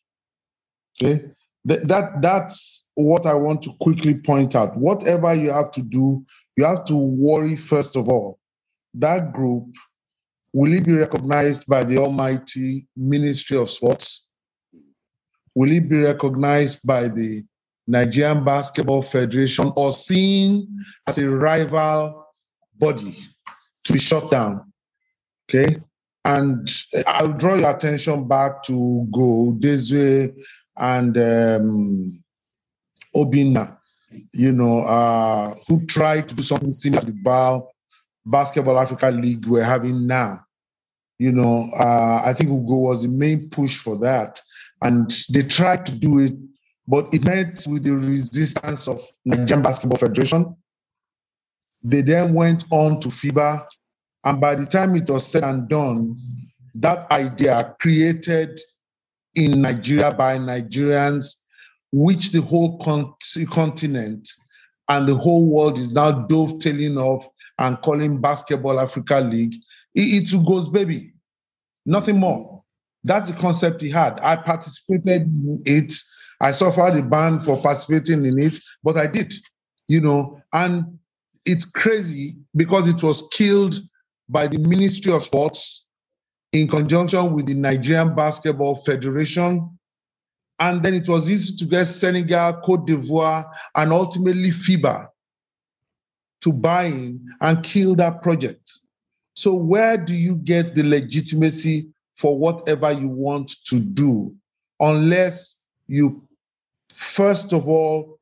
Okay, that that's what I want to quickly point out. Whatever you have to do, you have to worry first of all. That group will it be recognized by the Almighty Ministry of Sports? Will it be recognized by the Nigerian Basketball Federation or seen as a rival body to be shut down? Okay. And I'll draw your attention back to Ugo Udezue and um, Obinna, you know, uh, who tried to do something similar to the BAL, Basketball Africa League we're having now. You know, uh, I think Ugo was the main push for that. And they tried to do it, but it met with the resistance of Nigerian Basketball Federation. They then went on to FIBA. And by the time it was said and done, that idea created in Nigeria by Nigerians, which the whole con- continent and the whole world is now dovetailing off and calling Basketball Africa League, it, it's Ugo's baby, nothing more. That's the concept he had. I participated in it. I suffered a ban for participating in it, but I did, you know, and it's crazy because it was killed by the Ministry of Sports in conjunction with the Nigerian Basketball Federation. And then it was easy to get Senegal, Cote d'Ivoire, and ultimately FIBA to buy in and kill that project. So, where do you get the legitimacy for whatever you want to do unless you, first of all,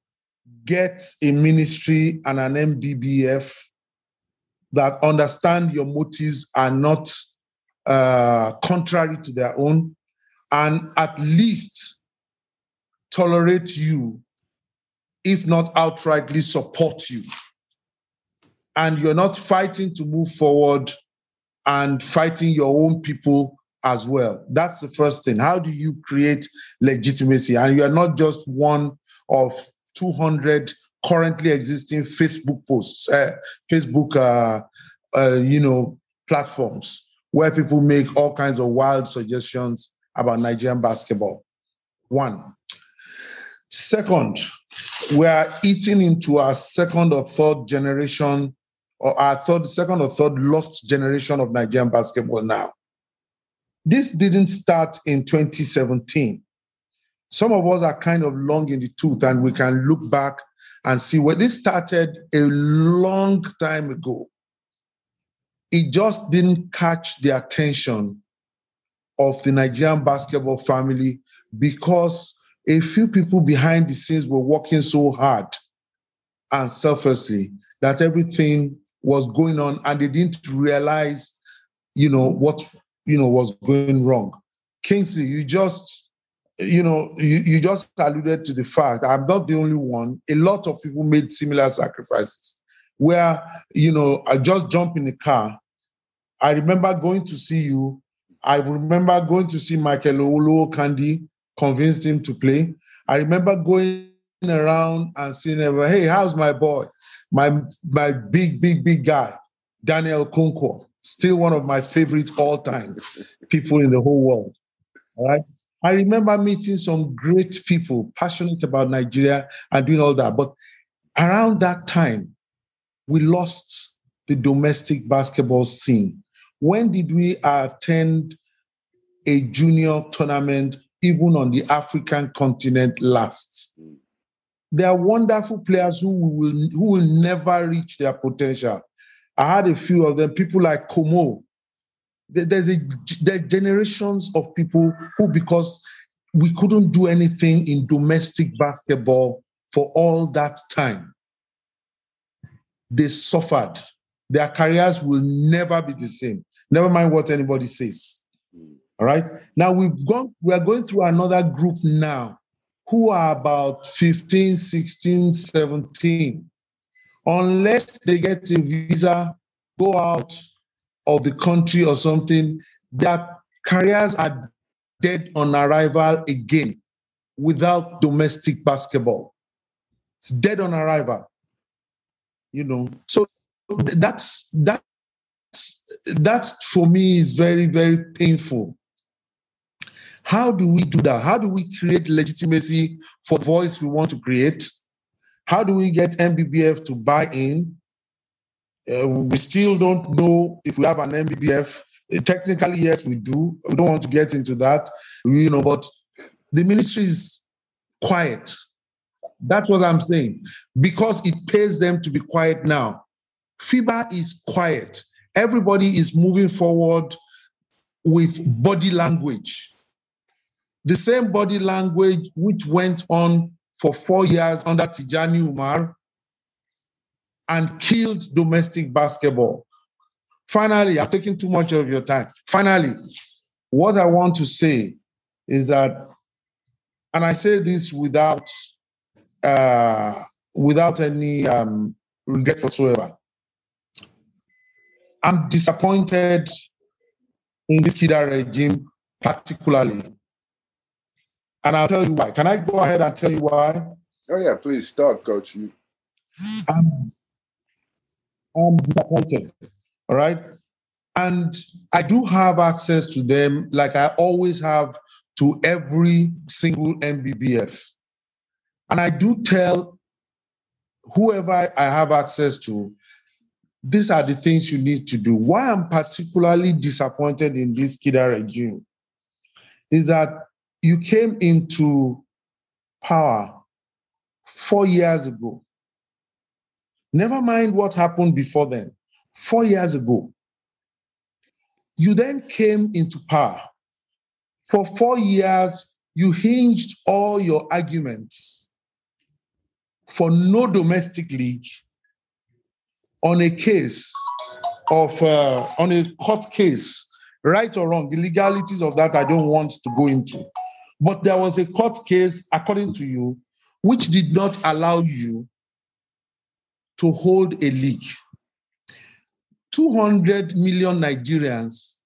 get a ministry and an NBBF that understand your motives are not uh, contrary to their own and at least tolerate you, if not outrightly support you. And you're not fighting to move forward and fighting your own people as well. That's the first thing. How do you create legitimacy? And you are not just one of 200 currently existing Facebook posts, uh, Facebook, uh, uh, you know, platforms where people make all kinds of wild suggestions about Nigerian basketball. One. Second, we are eating into our second or third generation, or our third, second or third lost generation of Nigerian basketball now. This didn't start in 2017. Some of us are kind of long in the tooth, and we can look back and see where this started a long time ago. It just didn't catch the attention of the Nigerian basketball family because a few people behind the scenes were working so hard and selflessly that everything was going on and they didn't realize, you know, what, you know, was going wrong. Kingsley, you just, you know, you, you just alluded to the fact I'm not the only one. A lot of people made similar sacrifices where, you know, I just jump in the car. I remember going to see you. I remember going to see Michael Olowokandi convinced him to play. I remember going around and seeing hey, how's my boy? My my big, big, big guy, Daniel Kunko, still one of my favorite all-time people in the whole world. All right. I remember meeting some great people passionate about Nigeria and doing all that. But around that time, we lost the domestic basketball scene. When did we attend a junior tournament even on the African continent last. There are wonderful players who will, who will never reach their potential. I had a few of them, people like Como. There's a there generations of people who, because we couldn't do anything in domestic basketball for all that time, they suffered. Their careers will never be the same. Never mind what anybody says. All right. Now we've gone, we are going through another group now who are about 15, 16, 17. Unless they get a visa, go out of the country or something, their careers are dead on arrival again without domestic basketball. It's dead on arrival. You know, so that's that's that's for me is very, very painful how do we do that? How do we create legitimacy for voice we want to create? How do we get NBBF to buy in? Uh, we still don't know if we have an NBBF. Uh, technically, yes, we do. We don't want to get into that, you know, but the ministry is quiet. That's what I'm saying. Because it pays them to be quiet now. FIBA is quiet. Everybody is moving forward with body language the same body language which went on for four years under Tijani Umar and killed domestic basketball. finally, I'm taking too much of your time. Finally, what I want to say is that, and I say this without uh, without any um, regret whatsoever. I'm disappointed in this Kida regime, particularly. And I'll tell you why. Can I go ahead and tell you why? Oh yeah, please start, coach. You I'm, I'm disappointed. All right. And I do have access to them, like I always have to every single NBBF. And I do tell whoever I have access to, these are the things you need to do. Why I'm particularly disappointed in this Kida regime is that you came into power four years ago. Never mind what happened before then, four years ago. You then came into power. For four years, you hinged all your arguments for no domestic league on a case of, uh, on a court case, right or wrong, the legalities of that I don't want to go into. But there was a court case, according to you, which did not allow you to hold a league. 200 million Nigerians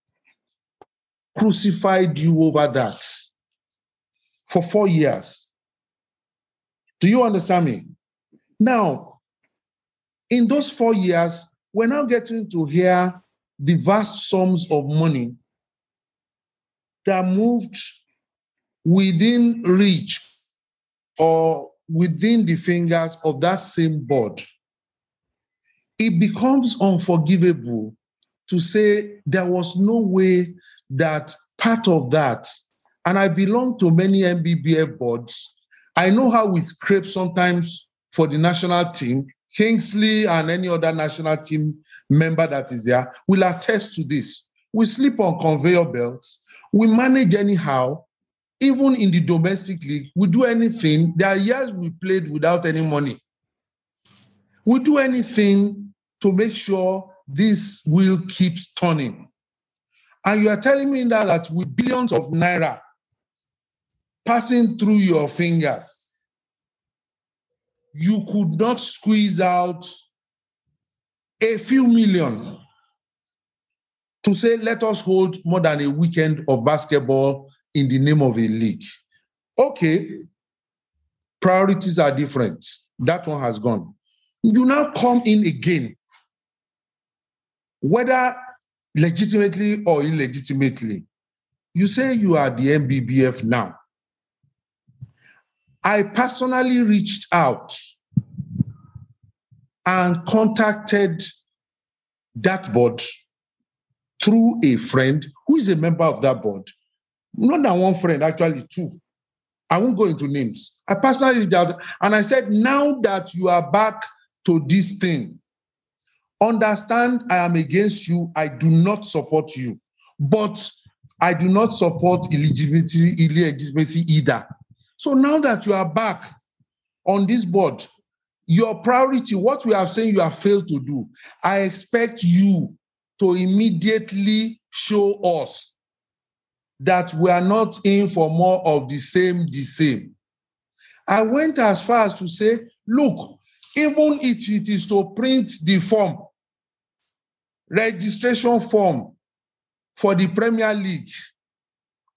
crucified you over that for four years. Do you understand me? Now, in those four years, we're now getting to hear the vast sums of money that moved within reach or within the fingers of that same board it becomes unforgivable to say there was no way that part of that, and I belong to many NBBF boards. I know how we scrape sometimes for the national team. Kingsley and any other national team member that is there will attest to this. We sleep on conveyor belts. We manage anyhow. Even in the domestic league, we do anything. There are years we played without any money. We do anything to make sure this wheel keeps turning. And you are telling me that, that with billions of naira passing through your fingers, you could not squeeze out a few million to say, let us hold more than a weekend of basketball in the name of a league. Okay, priorities are different. That one has gone. You now come in again whether legitimately or illegitimately, you say you are the NBBF now. I personally reached out and contacted that board through a friend who is a member of that board. Not that one friend, actually two. I won't go into names. I personally reached out and I said, now that you are back to this thing, Understand I am against you. I do not support you. But I do not support illegitimacy, illegitimacy either. So now that you are back on this board, your priority, what we have saying you have failed to do, I expect you to immediately show us that we are not in for more of the same, the same. I went as far as to say, look, even if it is to print the form registration form for the Premier League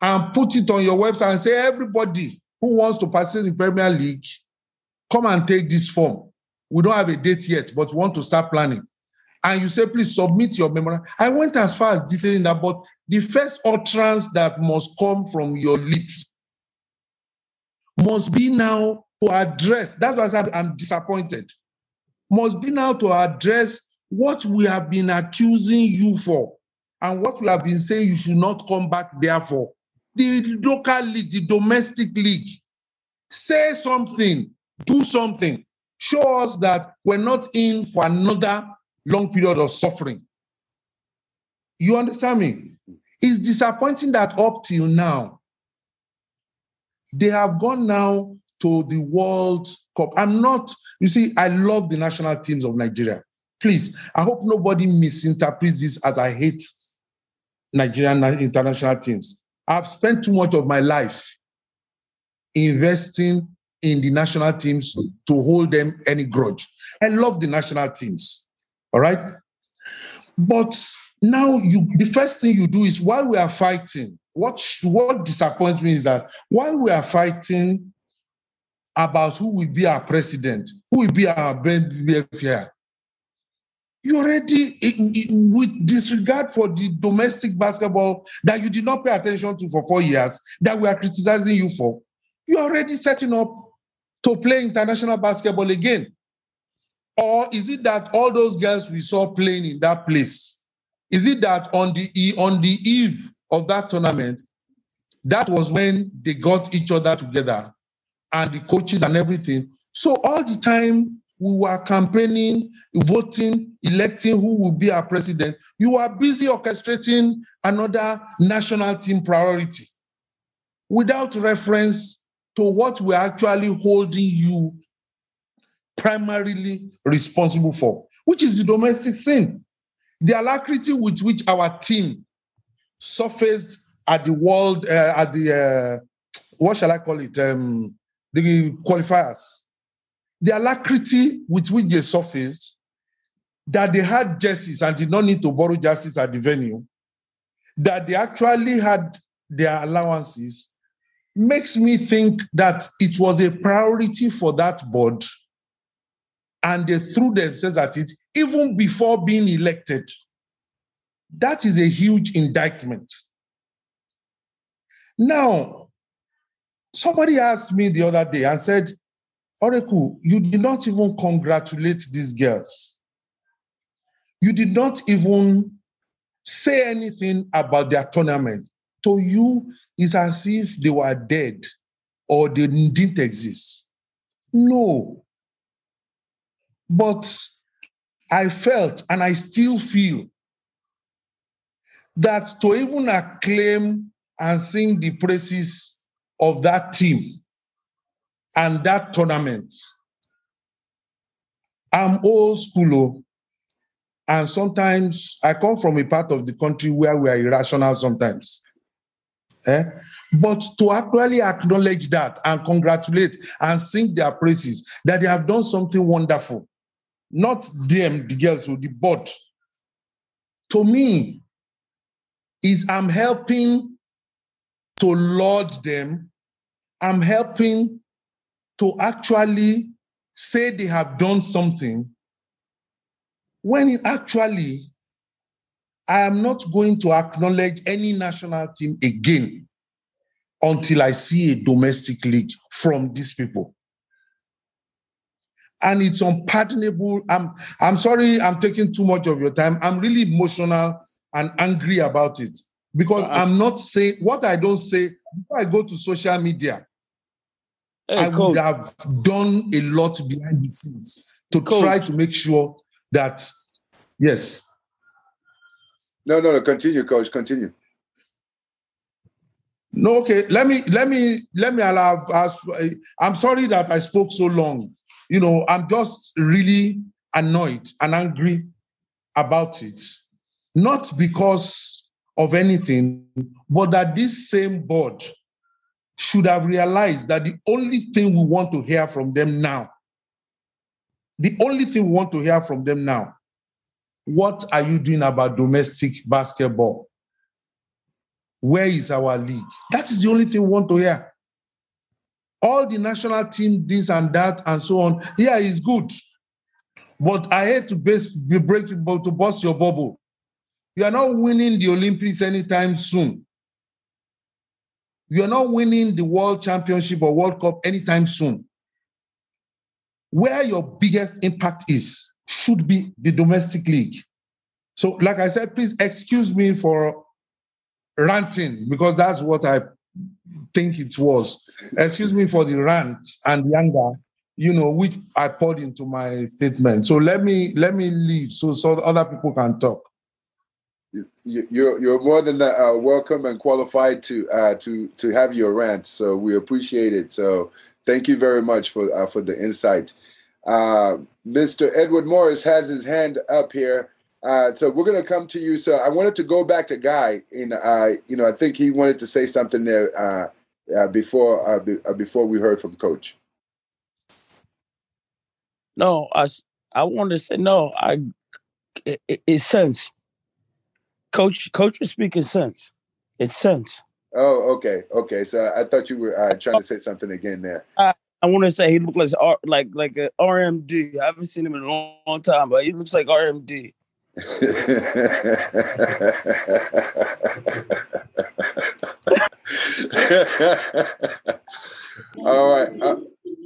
and put it on your website and say, everybody who wants to participate in Premier League, come and take this form. We don't have a date yet, but want to start planning. And you say, please submit your memorandum. I went as far as detailing that, but the first utterance that must come from your lips must be now to address. That's why I'm disappointed. Must be now to address what we have been accusing you for and what we have been saying you should not come back there for. The local league, the domestic league, say something, do something, show us that we're not in for another long period of suffering. You understand me? It's disappointing that up till now, they have gone now to the World Cup. I'm not, you see, I love the national teams of Nigeria Please, I hope nobody misinterprets this as I hate Nigerian international teams. I've spent too much of my life investing in the national teams to hold them any grudge. I love the national teams. All right. But now you the first thing you do is while we are fighting, what what disappoints me is that while we are fighting about who will be our president, who will be our BF here, you already, in- in- with disregard for the domestic basketball that you did not pay attention to for four years, that we are criticizing you for, you're already setting up to play international basketball again. Or is it that all those girls we saw playing in that place, is it that on the on the eve of that tournament, that was when they got each other together and the coaches and everything. So all the time we were campaigning, voting, electing who will be our president. You were busy orchestrating another national team priority without reference to what we're actually holding you primarily responsible for, which is the domestic scene. The alacrity with which our team surfaced at the world, uh, at the, uh, what shall I call it, um, the qualifiers. The alacrity with which they surfaced, that they had jerseys and did not need to borrow jerseys at the venue, that they actually had their allowances, makes me think that it was a priority for that board and they threw themselves at it even before being elected. That is a huge indictment. Now, somebody asked me the other day and said, Oracle, you did not even congratulate these girls. You did not even say anything about their tournament. To you, it's as if they were dead or they didn't exist. No. But I felt and I still feel that to even acclaim and sing the praises of that team and that tournament, I'm old school. oh, And sometimes I come from a part of the country where we are irrational sometimes. Eh? But to actually acknowledge that and congratulate and sing their praises that they have done something wonderful, not them, the girls, or the board. To me, is I'm helping to laud them. I'm helping to actually say they have done something when actually I am not going to acknowledge any national team again until I see a domestic league from these people. And it's unpardonable. I'm, I'm sorry I'm taking too much of your time. I'm really emotional and angry about it because uh-huh. I'm not saying what I don't say before I go to social media. I would have done a lot behind the scenes to try to make sure that, yes, No, no, no. Continue, coach. Continue. No, okay. Let me let me let me allow. us- I'm sorry that I spoke so long. You know, I'm just really annoyed and angry about it, not because of anything, but that this same board should have realized that the only thing we want to hear from them now, the only thing we want to hear from them now, what are you doing about domestic basketball? Where is our league? That is the only thing we want to hear. All the national team, this and that, and so on. Yeah, is good. But I hate to be break to bust your bubble. You are not winning the Olympics anytime soon. You are not winning the World Championship or World Cup anytime soon. Where your biggest impact is should be the domestic league. So, like I said, please excuse me for ranting because that's what I think it was. Excuse me for the rant and the anger, you know, which I poured into my statement. So let me let me leave so so other people can talk. You- You're you're more than uh, welcome and qualified to uh, to to have your rant. So we appreciate it. So thank you very much for uh, for the insight. Uh, Mr. Edward Morris has his hand up here. Uh, so we're going to come to you. So I wanted to go back to Guy. In uh, you know, I think he wanted to say something there before be, before we heard from Coach. No, I I wanted to say no. I it, it, it's sense. Coach Coach was speaking sense. It's sense. Oh, okay, okay. So I thought you were uh, trying to say something again there. I, I want to say he looked like like like a RMD. I haven't seen him in a long, long time, but he looks like RMD. (laughs) (laughs) (laughs) all right. Uh,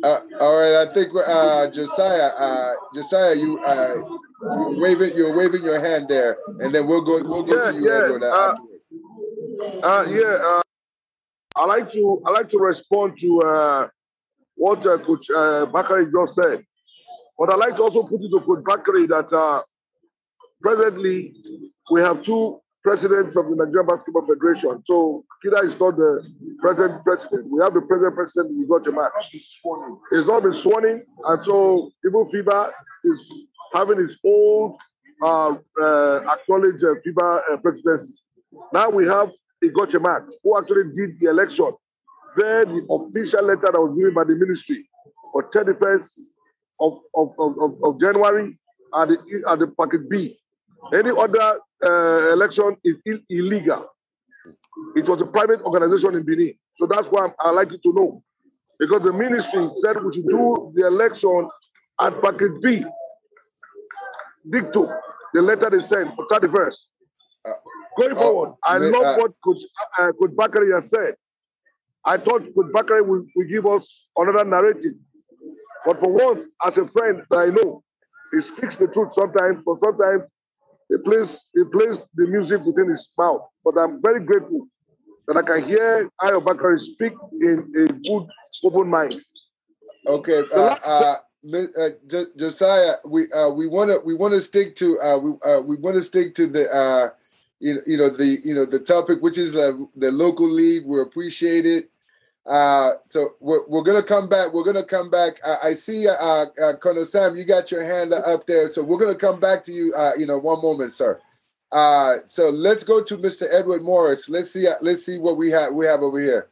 uh, all right. I think uh, Josiah, uh, Josiah, you uh, you're waving, you're waving your hand there, and then we'll go, we'll go Yeah, to you, yeah, Edward. uh, afterwards. Uh, yeah, uh, I like to I like to respond to uh, what uh, Coach uh, Bakare just said, but I like to also put it to Coach Bakare that uh, presently we have two presidents of the Nigerian Basketball Federation. So Kida is not the present president. We have the present president. We got a match. It's not been sworn in, and so even FIBA is having its own uh, uh, acknowledged uh, FIBA uh, presidency. Now we have Igoche Mark, who actually did the election. Then the official letter that was given by the ministry for 31st of, of, of, of, of January at the, at the Package B. Any other uh, election is Ill- illegal. It was a private organization in Benin. So that's why I like you to know. Because the ministry said we should do the election at Package B. Dicto, the letter they sent for 31st. Going forward, I love uh, what Coach, uh, Coach Bakare has said. I thought Coach Bakare will, will give us another narrative. But for once, as a friend that I know, he speaks the truth sometimes, but sometimes he plays, he plays the music within his mouth. But I'm very grateful that I can hear Ayo Bakare speak in a good, open mind. Okay, uh, uh, uh, Jo- Josiah, we uh, we want to we want to stick to uh, we uh, we want to stick to the uh, you you know the you know the topic which is the the local league. We appreciate it. Uh, so we're, we're gonna come back. We're gonna come back. I, I see, uh, uh, Colonel Sam, you got your hand up there. So we're gonna come back to you. Uh, you know, one moment, sir. Uh, so let's go to Mr. Edward Morris. Let's see. Let's see what we have. We have over here.